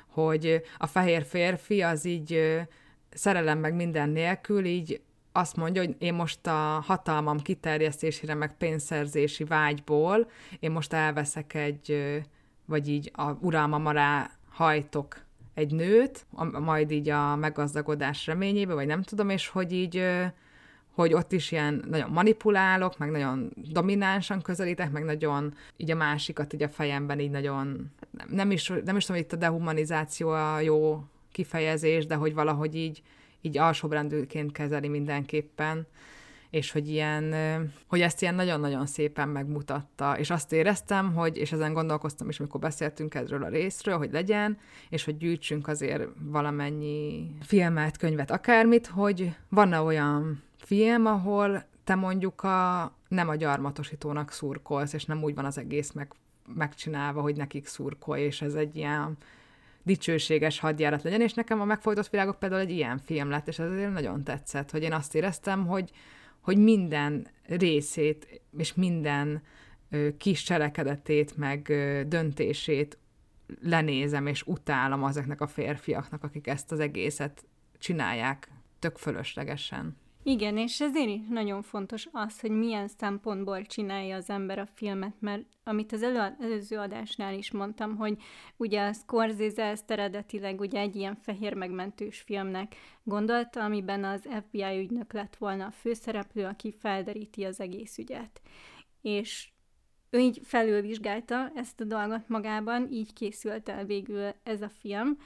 hogy a fehér férfi az így szerelem meg minden nélkül így azt mondja, hogy én most a hatalmam kiterjesztésére, meg pénzszerzési vágyból, én most elveszek egy, vagy így a uralmam alá hajtok egy nőt, majd így a meggazdagodás reményébe, vagy nem tudom, és hogy így, hogy ott is ilyen nagyon manipulálok, meg nagyon dominánsan közelítek, meg nagyon így a másikat így a fejemben így nagyon, nem, nem is, nem is tudom, hogy itt a dehumanizáció a jó kifejezés, de hogy valahogy így így alsóbrendűként kezeli mindenképpen, és hogy ilyen, hogy ezt ilyen nagyon-nagyon szépen megmutatta, és azt éreztem, hogy, és ezen gondolkoztam is, amikor beszéltünk erről a részről, hogy legyen, és hogy gyűjtsünk azért valamennyi filmet, könyvet, akármit, hogy van-e olyan film, ahol te mondjuk a, nem a gyarmatosítónak szurkolsz, és nem úgy van az egész meg, megcsinálva, hogy nekik szurkolj, és ez egy ilyen dicsőséges hadjárat legyen, és nekem a megfojtott világok például egy ilyen film lett, és azért nagyon tetszett, hogy én azt éreztem, hogy, hogy minden részét és minden ö, kis cselekedetét, meg ö, döntését lenézem és utálom azoknak a férfiaknak, akik ezt az egészet csinálják tök fölöslegesen. Igen, és ezért is nagyon fontos az, hogy milyen szempontból csinálja az ember a filmet, mert amit az elő, előző adásnál is mondtam, hogy ugye a Scorsese ezt eredetileg ugye egy ilyen fehér megmentős filmnek gondolta, amiben az FBI ügynök lett volna a főszereplő, aki felderíti az egész ügyet. És ő így felülvizsgálta ezt a dolgot magában, így készült el végül ez a film.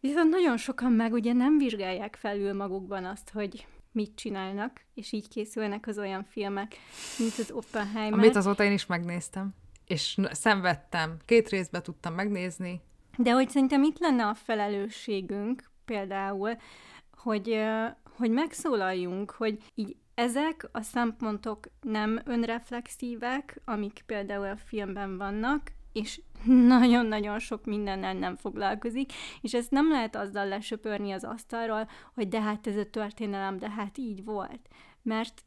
Viszont nagyon sokan meg ugye nem vizsgálják felül magukban azt, hogy mit csinálnak, és így készülnek az olyan filmek, mint az Oppenheimer. Amit azóta én is megnéztem, és szenvedtem. Két részben tudtam megnézni, De hogy szerintem itt lenne a felelősségünk például, hogy, hogy megszólaljunk, hogy így ezek a szempontok nem önreflexívek, amik például a filmben vannak, és nagyon-nagyon sok mindennel nem foglalkozik, és ezt nem lehet azzal lesöpörni az asztalról, hogy de hát ez a történelem, de hát így volt. Mert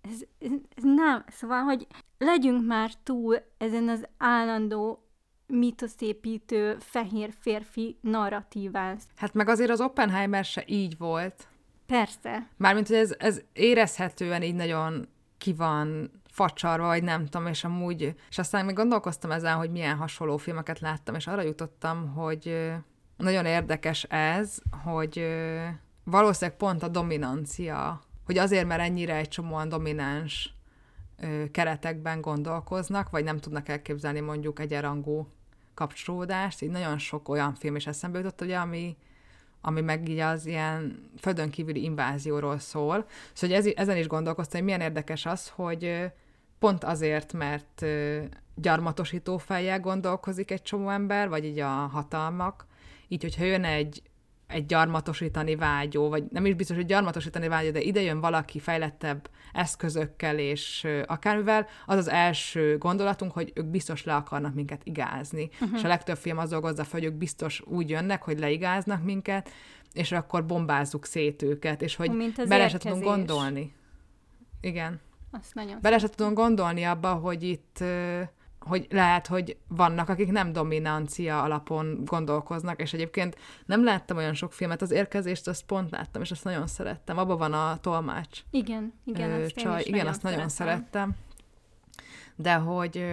ez, ez, ez nem, szóval, hogy legyünk már túl ezen az állandó mitoszépítő fehér férfi narratíván. Hát meg azért az Oppenheimer se így volt. Persze. Mármint, hogy ez, ez érezhetően így nagyon ki van facsarva, vagy nem tudom, és amúgy, és aztán még gondolkoztam ezen, hogy milyen hasonló filmeket láttam, és arra jutottam, hogy nagyon érdekes ez, hogy valószínűleg pont a dominancia, hogy azért, mert ennyire egy csomóan domináns keretekben gondolkoznak, vagy nem tudnak elképzelni mondjuk egyenrangú kapcsolódást, így nagyon sok olyan film is eszembe jutott, ugye, ami, ami meg így az ilyen földön kívüli invázióról szól. Szóval ez, ezen is gondolkoztam, hogy milyen érdekes az, hogy pont azért, mert gyarmatosító fejjel gondolkozik egy csomó ember, vagy így a hatalmak, így, hogyha jön egy egy gyarmatosítani vágyó, vagy nem is biztos, hogy gyarmatosítani vágyó, de ide jön valaki fejlettebb eszközökkel és akármivel, az az első gondolatunk, hogy ők biztos le akarnak minket igázni. Uh-huh. És a legtöbb film az dolgozza hogy ők biztos úgy jönnek, hogy leigáznak minket, és akkor bombázzuk szét őket, és hogy bele se tudunk gondolni. Igen. Azt nagyon Bele se tudom gondolni abba, hogy itt hogy lehet, hogy vannak, akik nem dominancia alapon gondolkoznak, és egyébként nem láttam olyan sok filmet, az érkezést azt pont láttam, és azt nagyon szerettem. Abban van a tolmács. Igen, igen, ö, azt csaj. Igen, azt nagyon szerettem. De hogy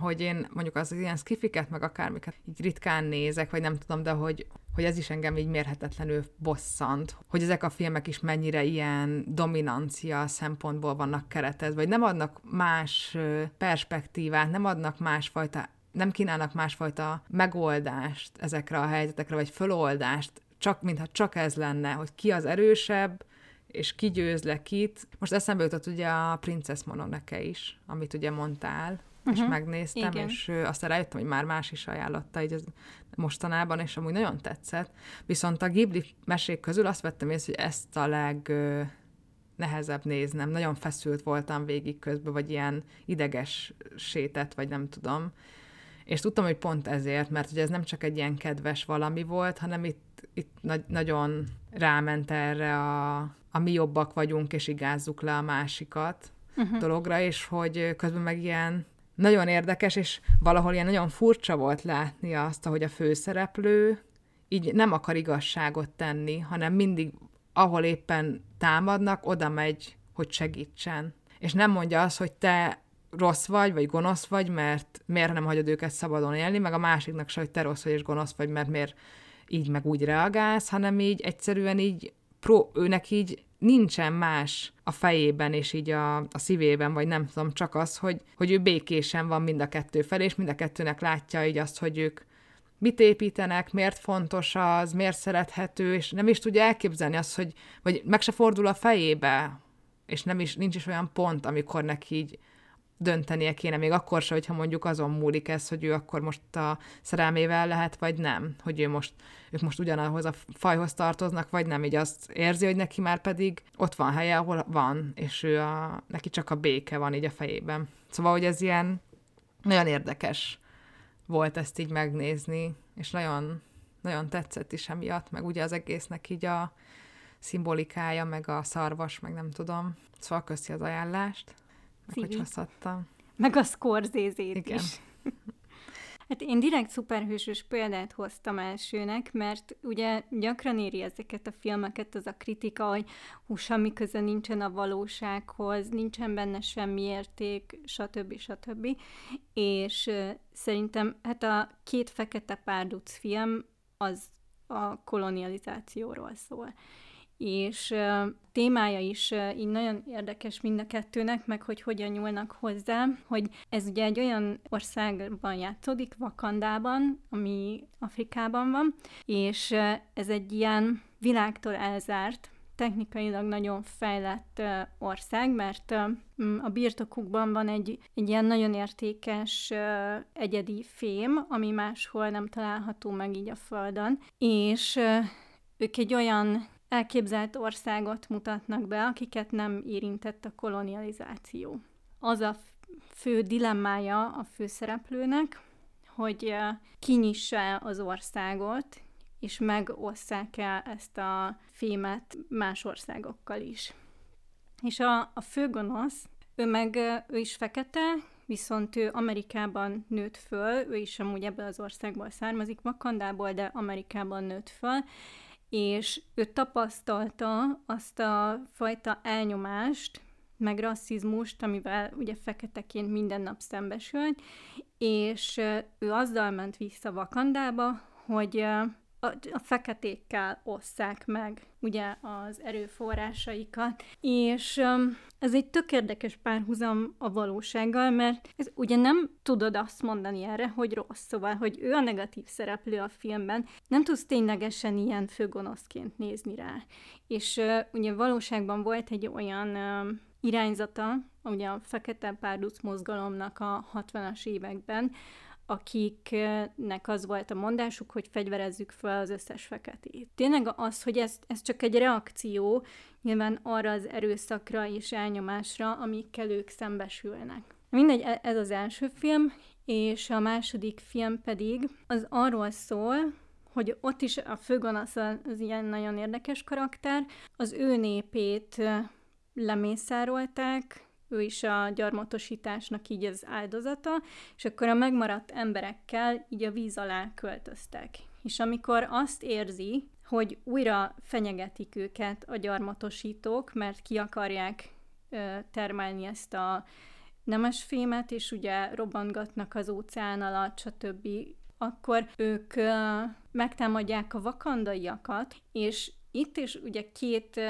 hogy én mondjuk az ilyen skifiket, meg akármiket így ritkán nézek, vagy nem tudom, de hogy, hogy ez is engem így mérhetetlenül bosszant, hogy ezek a filmek is mennyire ilyen dominancia szempontból vannak keretezve, vagy nem adnak más perspektívát, nem adnak másfajta nem kínálnak másfajta megoldást ezekre a helyzetekre, vagy föloldást, csak mintha csak ez lenne, hogy ki az erősebb, és ki győz le kit. Most eszembe jutott ugye a Princess Mononoke is, amit ugye mondtál, uh-huh. és megnéztem, Igen. és aztán rájöttem, hogy már más is ajánlotta így az mostanában, és amúgy nagyon tetszett. Viszont a Ghibli mesék közül azt vettem észre, hogy ezt a leg nehezebb néznem. Nagyon feszült voltam végig közben, vagy ilyen ideges sétet, vagy nem tudom. És tudtam, hogy pont ezért, mert ugye ez nem csak egy ilyen kedves valami volt, hanem itt, itt na- nagyon ráment erre a, a mi jobbak vagyunk, és igázzuk le a másikat uh-huh. dologra, és hogy közben meg ilyen nagyon érdekes, és valahol ilyen nagyon furcsa volt látni azt, hogy a főszereplő így nem akar igazságot tenni, hanem mindig, ahol éppen támadnak, oda megy, hogy segítsen. És nem mondja azt, hogy te rossz vagy, vagy gonosz vagy, mert miért nem hagyod őket szabadon élni, meg a másiknak se, hogy te rossz vagy és gonosz vagy, mert miért így meg úgy reagálsz, hanem így egyszerűen így pró, őnek így nincsen más a fejében és így a, a szívében, vagy nem tudom, csak az, hogy, hogy ő békésen van mind a kettő felé, és mind a kettőnek látja így azt, hogy ők mit építenek, miért fontos az, miért szerethető, és nem is tudja elképzelni azt, hogy, vagy meg se fordul a fejébe, és nem is, nincs is olyan pont, amikor neki így döntenie kéne, még akkor se, hogyha mondjuk azon múlik ez, hogy ő akkor most a szerelmével lehet, vagy nem, hogy ő most, ők most ugyanahoz a fajhoz tartoznak, vagy nem, így azt érzi, hogy neki már pedig ott van helye, ahol van, és ő a, neki csak a béke van így a fejében. Szóval, hogy ez ilyen nagyon érdekes volt ezt így megnézni, és nagyon, nagyon tetszett is emiatt, meg ugye az egésznek így a szimbolikája, meg a szarvas, meg nem tudom. Szóval köszi az ajánlást. Meg hogy haszadtam. Meg a Scorsese-t is. Hát én direkt szuperhősös példát hoztam elsőnek, mert ugye gyakran éri ezeket a filmeket az a kritika, hogy hú, semmi köze nincsen a valósághoz, nincsen benne semmi érték, stb. stb. És szerintem hát a két fekete párduc film az a kolonializációról szól és témája is így nagyon érdekes mind a kettőnek, meg hogy hogyan nyúlnak hozzá, hogy ez ugye egy olyan országban játszódik, Vakandában, ami Afrikában van, és ez egy ilyen világtól elzárt technikailag nagyon fejlett ország, mert a birtokukban van egy, egy ilyen nagyon értékes egyedi fém, ami máshol nem található meg így a Földön, és ők egy olyan elképzelt országot mutatnak be, akiket nem érintett a kolonializáció. Az a fő dilemmája a főszereplőnek, hogy kinyissa az országot, és megosszák el ezt a fémet más országokkal is. És a, a főgonosz, ő meg ő is fekete, viszont ő Amerikában nőtt föl, ő is amúgy ebből az országból származik, Vakandából, de Amerikában nőtt föl, és ő tapasztalta azt a fajta elnyomást, meg rasszizmust, amivel ugye feketeként minden nap szembesült, és ő azzal ment vissza Vakandába, hogy a, a feketékkel osszák meg ugye az erőforrásaikat, és ez egy tök érdekes párhuzam a valósággal, mert ez, ugye nem tudod azt mondani erre, hogy rossz, szóval, hogy ő a negatív szereplő a filmben, nem tudsz ténylegesen ilyen főgonoszként nézni rá. És ugye valóságban volt egy olyan uh, irányzata, ugye a fekete párduc mozgalomnak a 60-as években, akiknek az volt a mondásuk, hogy fegyverezzük fel az összes feketét. Tényleg az, hogy ez, ez csak egy reakció nyilván arra az erőszakra és elnyomásra, amikkel ők szembesülnek. Mindegy, e, ez az első film, és a második film pedig az arról szól, hogy ott is a főgonosz az ilyen nagyon érdekes karakter, az ő népét lemészárolták, ő is a gyarmatosításnak így az áldozata, és akkor a megmaradt emberekkel így a víz alá költöztek. És amikor azt érzi, hogy újra fenyegetik őket a gyarmatosítók, mert ki akarják ö, termelni ezt a nemesfémet, és ugye robbangatnak az óceán alatt, stb., akkor ők ö, megtámadják a vakandaiakat, és itt is ugye két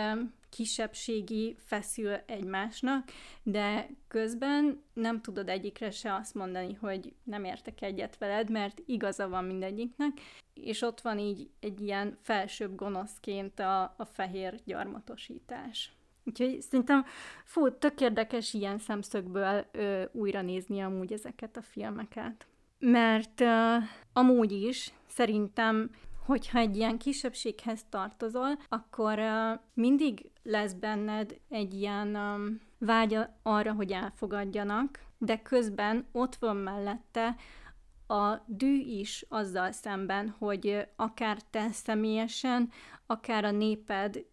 kisebbségi feszül egymásnak, de közben nem tudod egyikre se azt mondani, hogy nem értek egyet veled, mert igaza van mindegyiknek, és ott van így egy ilyen felsőbb gonoszként a, a fehér gyarmatosítás. Úgyhogy szerintem fú, tök érdekes ilyen szemszögből ö, újra nézni amúgy ezeket a filmeket. Mert ö, amúgy is szerintem hogyha egy ilyen kisebbséghez tartozol, akkor mindig lesz benned egy ilyen vágya arra, hogy elfogadjanak, de közben ott van mellette a dű is azzal szemben, hogy akár te személyesen, akár a néped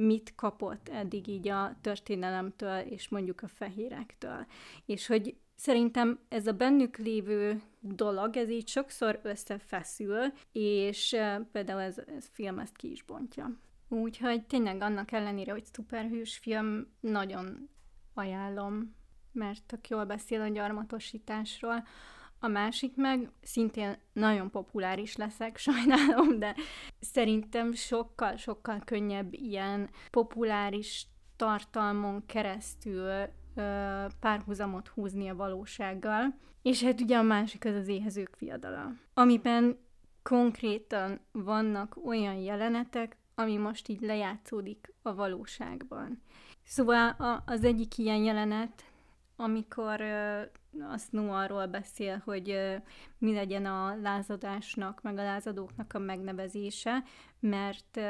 mit kapott eddig így a történelemtől, és mondjuk a fehérektől. És hogy Szerintem ez a bennük lévő dolog, ez így sokszor összefeszül, és például ez, ez film ezt ki is bontja. Úgyhogy tényleg annak ellenére, hogy szuperhős film, nagyon ajánlom, mert tök jól beszél a gyarmatosításról. A másik meg szintén nagyon populáris leszek, sajnálom, de szerintem sokkal-sokkal könnyebb ilyen populáris tartalmon keresztül párhuzamot húzni a valósággal. És hát ugye a másik az az éhezők fiadala, amiben konkrétan vannak olyan jelenetek, ami most így lejátszódik a valóságban. Szóval a, az egyik ilyen jelenet, amikor a Snow arról beszél, hogy mi legyen a lázadásnak, meg a lázadóknak a megnevezése, mert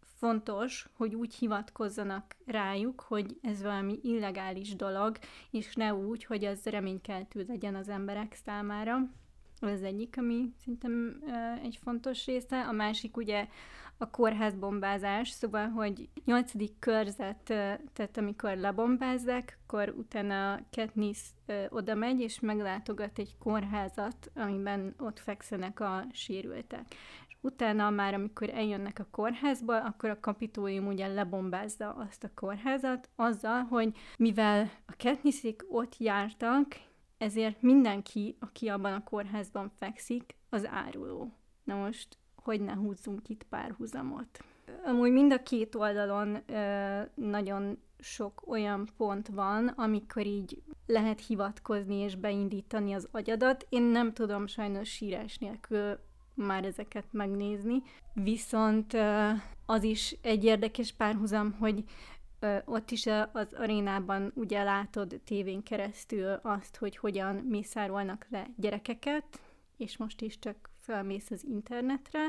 fontos, hogy úgy hivatkozzanak rájuk, hogy ez valami illegális dolog, és ne úgy, hogy az reménykeltő legyen az emberek számára. Ez egyik, ami szerintem egy fontos része. A másik ugye a kórházbombázás, szóval, hogy nyolcadik körzet, tehát amikor lebombázzák, akkor utána Katniss oda megy, és meglátogat egy kórházat, amiben ott fekszenek a sérültek. Utána már, amikor eljönnek a kórházba, akkor a kapitólium ugye lebombázza azt a kórházat, azzal, hogy mivel a Katnisszik ott jártak, ezért mindenki, aki abban a kórházban fekszik, az áruló. Na most, hogy ne húzzunk itt párhuzamot. Amúgy mind a két oldalon ö, nagyon sok olyan pont van, amikor így lehet hivatkozni és beindítani az agyadat. Én nem tudom sajnos sírás nélkül már ezeket megnézni. Viszont az is egy érdekes párhuzam, hogy ott is az arénában ugye látod tévén keresztül azt, hogy hogyan mészárolnak le gyerekeket, és most is csak felmész az internetre,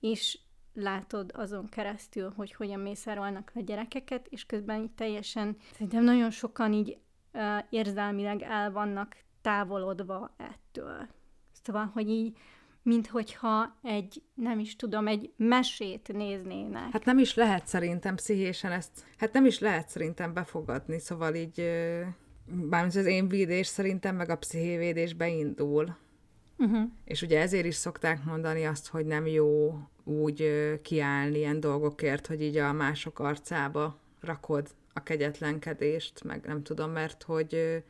és látod azon keresztül, hogy hogyan mészárolnak le gyerekeket, és közben így teljesen, szerintem nagyon sokan így uh, érzelmileg el vannak távolodva ettől. Szóval, hogy így minthogyha egy, nem is tudom, egy mesét néznének. Hát nem is lehet szerintem pszichésen ezt, hát nem is lehet szerintem befogadni, szóval így, bármint az én védés szerintem meg a pszichévédés beindul. Uh-huh. És ugye ezért is szokták mondani azt, hogy nem jó úgy kiállni ilyen dolgokért, hogy így a mások arcába rakod a kegyetlenkedést, meg nem tudom, mert hogy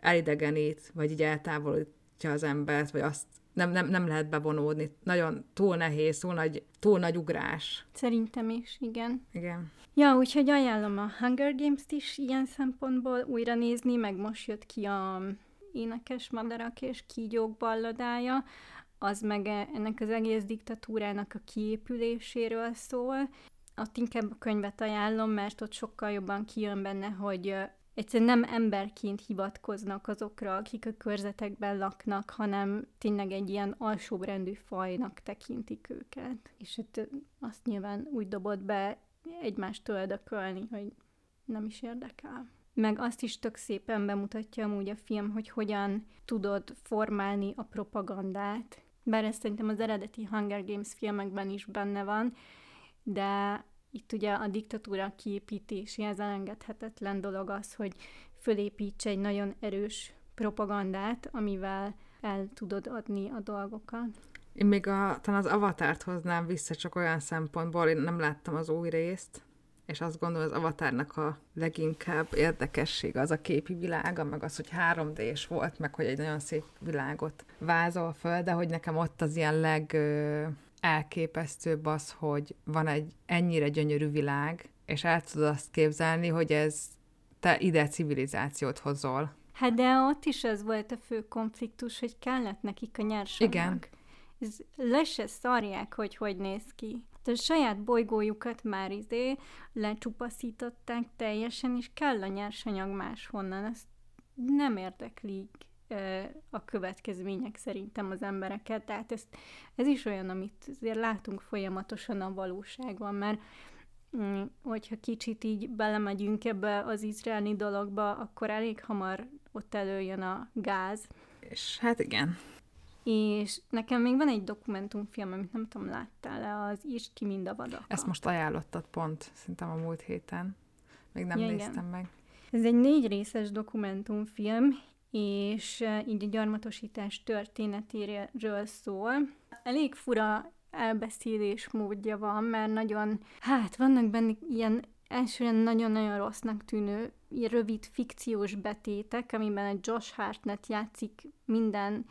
elidegenít, vagy így eltávolítja az embert, vagy azt nem, nem, nem lehet bevonódni. Nagyon túl nehéz, túl nagy, túl nagy ugrás. Szerintem is, igen. Igen. Ja, úgyhogy ajánlom a Hunger Games-t is ilyen szempontból újra nézni, meg most jött ki a énekes madarak és kígyók balladája, az meg e, ennek az egész diktatúrának a kiépüléséről szól. Ott inkább a könyvet ajánlom, mert ott sokkal jobban kijön benne, hogy egyszerűen nem emberként hivatkoznak azokra, akik a körzetekben laknak, hanem tényleg egy ilyen alsóbrendű fajnak tekintik őket. És hát azt nyilván úgy dobott be egymást öldökölni, hogy nem is érdekel. Meg azt is tök szépen bemutatja amúgy a film, hogy hogyan tudod formálni a propagandát. Bár ez szerintem az eredeti Hunger Games filmekben is benne van, de itt ugye a diktatúra kiépítéséhez elengedhetetlen dolog az, hogy fölépíts egy nagyon erős propagandát, amivel el tudod adni a dolgokat. Én még a, talán az avatárt hoznám vissza csak olyan szempontból, én nem láttam az új részt, és azt gondolom, az avatárnak a leginkább érdekesség az a képi világa, meg az, hogy 3D-s volt, meg hogy egy nagyon szép világot vázol föl, de hogy nekem ott az ilyen leg elképesztőbb az, hogy van egy ennyire gyönyörű világ, és el tudod azt képzelni, hogy ez te ide civilizációt hozol. Hát de ott is az volt a fő konfliktus, hogy kellett nekik a nyersanyag. Igen. Ez le se szarják, hogy hogy néz ki. A saját bolygójukat már izé lecsupaszították teljesen, és kell a nyersanyag máshonnan. Ezt nem érdeklik a következmények szerintem az embereket. Tehát ez, ez is olyan, amit azért látunk folyamatosan a valóságban, mert mm, hogyha kicsit így belemegyünk ebbe az izraeli dologba, akkor elég hamar ott előjön a gáz. És hát igen. És nekem még van egy dokumentumfilm, amit nem tudom, láttál-e, az Írd ki mind a vadakat. Ezt most ajánlottad pont, szerintem a múlt héten. Még nem ja, néztem igen. meg. Ez egy négy részes dokumentumfilm, és így a gyarmatosítás történetéről szól. Elég fura elbeszélés módja van, mert nagyon, hát vannak benne ilyen elsőre nagyon-nagyon rossznak tűnő rövid fikciós betétek, amiben egy Josh Hartnett játszik minden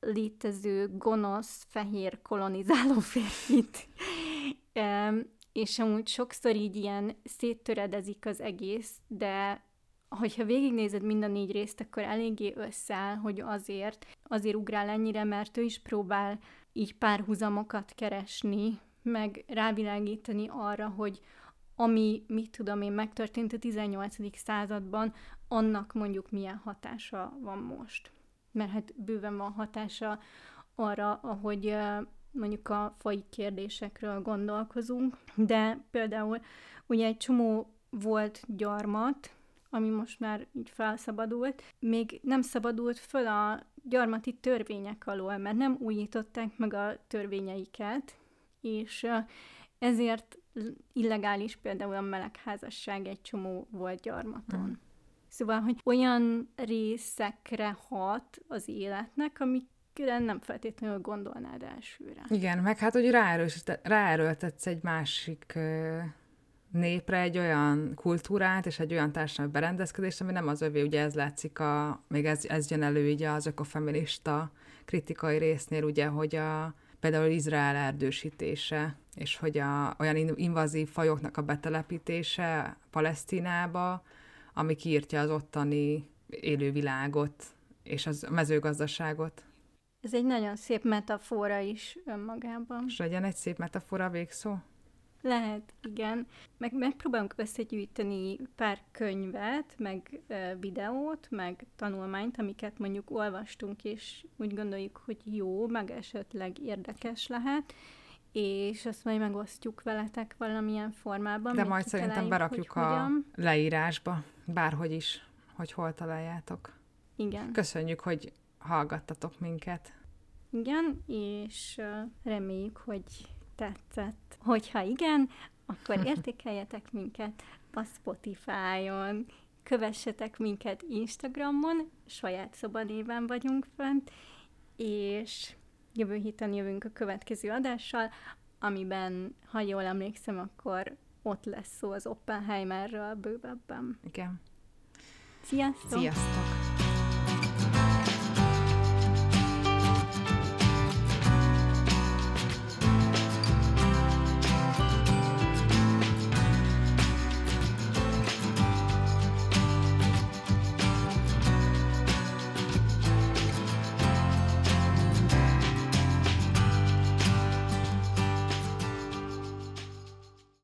létező gonosz, fehér, kolonizáló férfit. és amúgy sokszor így ilyen széttöredezik az egész, de hogyha végignézed mind a négy részt, akkor eléggé összeáll, hogy azért, azért ugrál ennyire, mert ő is próbál így párhuzamokat keresni, meg rávilágítani arra, hogy ami, mit tudom én, megtörtént a 18. században, annak mondjuk milyen hatása van most. Mert hát bőven van hatása arra, ahogy mondjuk a fai kérdésekről gondolkozunk, de például ugye egy csomó volt gyarmat, ami most már így felszabadult, még nem szabadult föl a gyarmati törvények alól, mert nem újították meg a törvényeiket, és ezért illegális például a melegházasság egy csomó volt gyarmaton. Mm. Szóval, hogy olyan részekre hat az életnek, amikre nem feltétlenül gondolnád elsőre. Igen, meg hát, hogy ráerőltetsz egy másik népre egy olyan kultúrát és egy olyan társadalmi berendezkedést, ami nem az övé, ugye ez látszik, a, még ez, ez jön elő ugye az ökofeminista kritikai résznél, ugye, hogy a, például Izrael erdősítése, és hogy a, olyan invazív fajoknak a betelepítése Palesztinába, ami kiírtja az ottani élővilágot és az mezőgazdaságot. Ez egy nagyon szép metafora is önmagában. És legyen egy szép metafora végszó? Lehet, igen. Meg megpróbálunk összegyűjteni pár könyvet, meg e, videót, meg tanulmányt, amiket mondjuk olvastunk, és úgy gondoljuk, hogy jó, meg esetleg érdekes lehet, és azt majd megosztjuk veletek valamilyen formában. De majd szerintem berakjuk a hogyan. leírásba, bárhogy is, hogy hol találjátok. Igen. Köszönjük, hogy hallgattatok minket. Igen, és reméljük, hogy tetszett. Hogyha igen, akkor értékeljetek minket a Spotify-on, kövessetek minket Instagramon, saját szobanéven vagyunk fent, és jövő héten jövünk a következő adással, amiben, ha jól emlékszem, akkor ott lesz szó az Oppenheimerről bővebben. Igen. Sziasztok! Sziasztok!